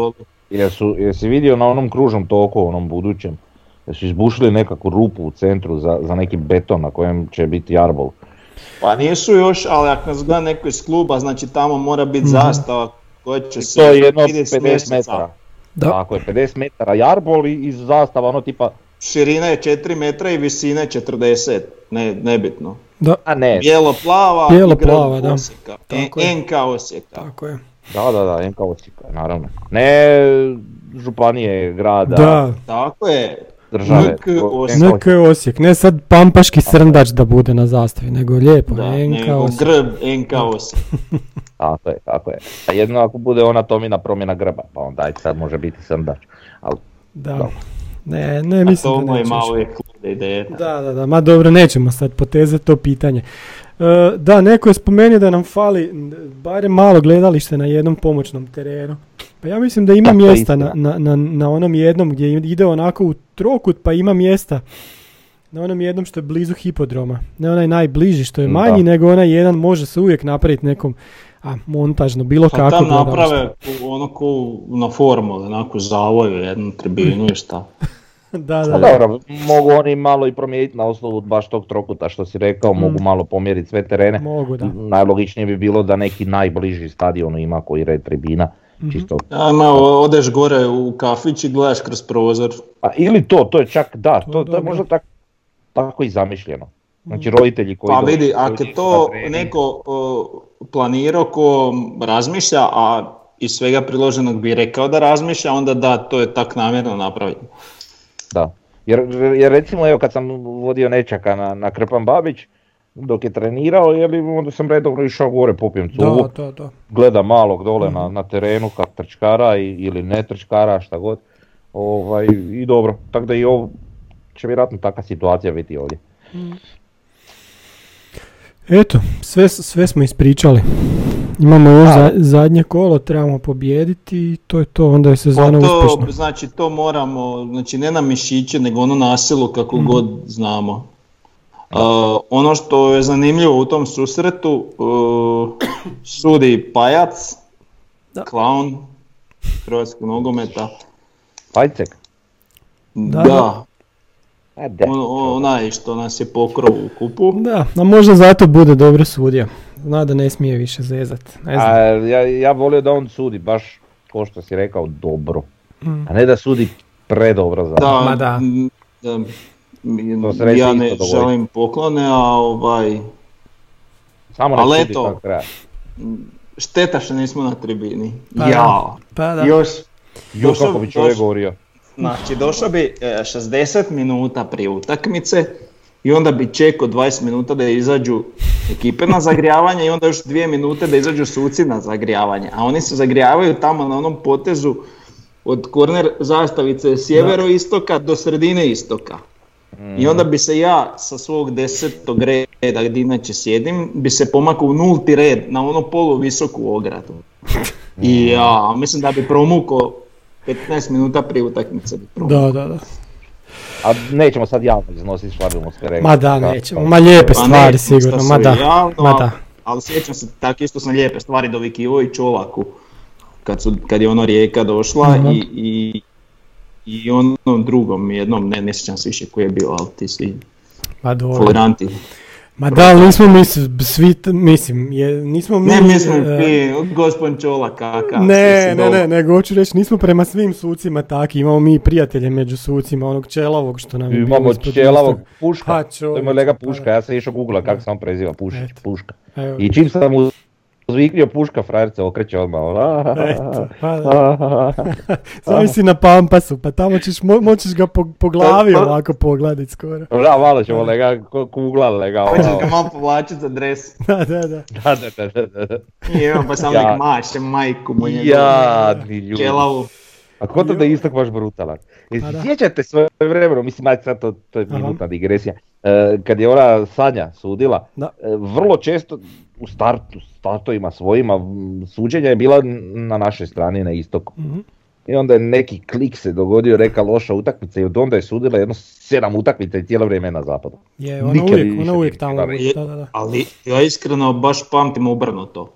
jesu, jesi vidio na onom kružnom toku, onom budućem, jesu izbušili nekakvu rupu u centru za, za neki beton na kojem će biti jarbol? Pa nisu još, ali ako nas gleda neko iz kluba, znači tamo mora biti zastava koja će se To je jedno vidjeti s 50 mjeseca. metara. Da. Tako je, 50 metara jarbol i iz zastava, ono tipa, Širina je 4 metra i visine 40, ne, nebitno. Da, a ne, Bijelo-plava Bijelo i grb plava, da. Osijeka. Tako E- je. NK Osijeka. tako je. Da, da, da, NK Osijeka, naravno. Ne županije, grada, Da, Tako je. države. NK NK Osijek. je Osijek, ne sad pampaški srndač da bude na zastavi, nego lijepo, Da, NK nego Osijek. grb NK Osijek. Tako je, tako je. A jedno ako bude ona Tomina promjena grba, pa onda ajde sad može biti srndač. Ali Da. Dobro. Ne, ne A mislim to da mu je neće malo luda ideja. Da, da, da, ma dobro, nećemo sad potezati to pitanje. E, da, neko je spomenuo da nam fali barem malo gledalište na jednom pomoćnom terenu. Pa ja mislim da ima Da, to je mjesta na, na, na, na onom jednom gdje ide onako u trokut, pa ima mjesta na onom jednom što je blizu hipodroma. Ne onaj najbliži što je Da. manji, nego onaj jedan može se uvijek napraviti nekom a, montažno, bilo Pa kako tam gledalište. naprave ku- ono ko na formuli, onako zavoju jednu tribinu i šta. da, da, Pa da. dobro, mogu oni malo i promijeniti na osnovu baš tog trokuta što si rekao, mogu malo pomjeriti sve terene. Mogu, da. Najlogičnije bi bilo da neki najbliži stadion ima koji red tribina, čisto. Ajme, o- odeš gore u kafić i gledaš kroz prozor. A ili to, to je čak da, To je to, to je možda tak, tako i zamišljeno. Znači roditelji koji... Pa vidi, ako je to neko o, planirao ko razmišlja, a iz svega priloženog bi rekao da razmišlja, onda da, to je tak namjerno napravljeno. Da. Jer, jer recimo evo kad sam vodio nečaka na, na Krpan Babić, dok je trenirao, je li, onda sam redovno išao gore, popijem cugu, Da, da, da. gleda malog dole na, na terenu kad trčkara i, ili ne trčkara, šta god. Ovaj, I dobro, tako da i ovo će vjerojatno takva situacija biti ovdje. Eto, sve, sve smo ispričali. Imamo još za- zadnje kolo, trebamo pobijediti i to je to, onda je Pa sezona to, uspješna. znači to moramo, znači ne na mišiće, nego ono nasilu kako god znamo. Uh, ono što je zanimljivo u tom susretu, uh, sudi pajac, Da. klaun hrvatskog nogometa. Pajcek, Da, Da, da. On, on- onaj što nas je pokrao u kupu. Da, a možda zato bude dobro sudio. Zna da ne smije više zezat. Ne A, znam. ja, ja volio da on sudi baš, ko što si rekao, dobro. Mm. A ne da sudi predobro za Da, Ma da. da, m, To se neće ja ne želim poklone, a ovaj, Samo ne Ali sudi eto. šteta što nismo na tribini. Pa da. ja, Pa da. još, Došao- kako bi čovjek govorio. znači došao bi e, 60 minuta prije utakmice i onda bi čekao 20 minuta da izađu ekipe na zagrijavanje i onda još 2 minute da izađu suci na zagrijavanje. A oni se zagrijavaju tamo na onom potezu od korner zastavice sjeveroistoka do sredine istoka. I onda bi se ja sa svog desetog reda gdje inače sjedim, bi se pomakao u nulti red na ono polu visoku ogradu. I ja, mislim da bi promukao 15 minuta prije utakmice. Da, da, da. A nećemo sad javno iznositi rekao. Ma da, nećemo. Ma lijepe Pa stvari ne, sigurno, ma da. javno, Ma da. Ali sjećam se, tako isto sam lijepe stvari dovikivao i Čolaku. Kad, su, kad je ono rijeka došla Mhm. i, i, i onom drugom jednom, ne, ne sjećam se više koji je bio, ali ti svi Ma dobro. Ma da, ali nismo mi svi, mislim, je, nismo mi... Ne mislim e, ti, gospodin Čola kakav. Ne, ne, ne, nego hoću reći, nismo prema svim sucima taki, imamo mi prijatelje među sucima, onog čelavog što nam je Imamo Čelavog. Puška, Pa, to je moj lega pa Puška, ja sam išao googla kako se on preziva, Pušić. Puška. Evo, I čim sam mu zviknio Puška, frajer se okreće odmah, ono, eto, pa si na Pampasu, pa tamo ćeš, mo- moćeš ga po, po glavi Pa- ovako pogledati skoro. Da, malo ćemo lega, kugla lega, ono. Hoćeš ga malo povlačiti za dres. Da, da, da. Da, da, da, da, da. I evo pa samo Ja. nek maše majku mu njegovu. Jadni ljudi. Čelavu. A ko to da je istok baš brutalan? Pa sjećate svoje vremeno, mislim, ajde sad to, to je minutna digresija, kad je ona Sanja sudila, Da. e, vrlo često u startu, startovima svojima, suđenja je bila na našoj strani, na istoku. Mhm. I onda je neki klik se dogodio, reka loša utakmica i od onda je sudila jedno sedam utakmica i cijelo vrijeme na zapadu. Je, ona Nikad uvijek, ona uvijek tamo, uvijek, da, da, da. Ali ja iskreno baš pamtim obrnuto.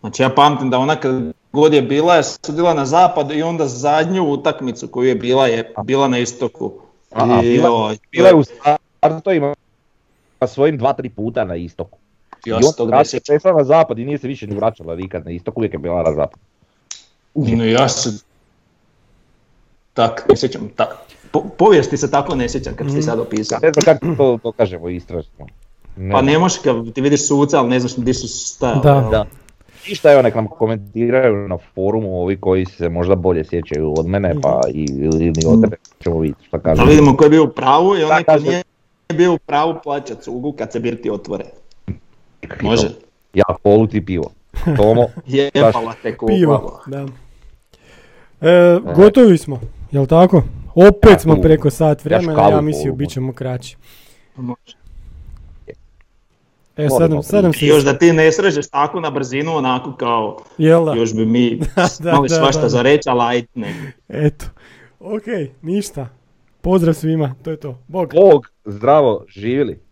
Znači ja pamtim da ona kad god je bila je sudila na zapadu i onda zadnju utakmicu koju je bila je bila na istoku. A, a, I, bila- joj, Bila je u startovima svojim dva, tri puta na istoku. I ja onda se prešla na zapad i nije se više ni vraćala nikad na istok, uvijek je bila na zapad. No ja se tak ne sjećam. Tak. Po, povijesti se tako ne sjećam kad si ti sad opisao. Ne znam kako to dokažemo istražno. Ne Pa ne možeš kad ti vidiš suca, ali ne znaš gdje su stajali. Da. Da. Ništa evo nek nam komentiraju na forumu ovi koji se možda bolje sjećaju od mene pa i ili od tebe ćemo vidjeti šta kažu. Da vidimo ko je bio u pravu i onaj ko nije bio u pravu plaća cugu kad se birti otvore. Može. Ja polu ti pivo. Tomo, Jebala te kupa. Pivo, da. E, gotovi smo, jel tako? Opet Ja smo preko sat vremena, ja mislim bit ćemo kraći. Može. E, sad, nam- sad nam se... Još da ti ne srežeš tako na brzinu, onako kao, Jel da? još bi mi da, da, svašta da. za reći, ali ajde ne. Eto. Ok, ništa. Pozdrav svima, to je to. Bog. Bog, zdravo, živjeli.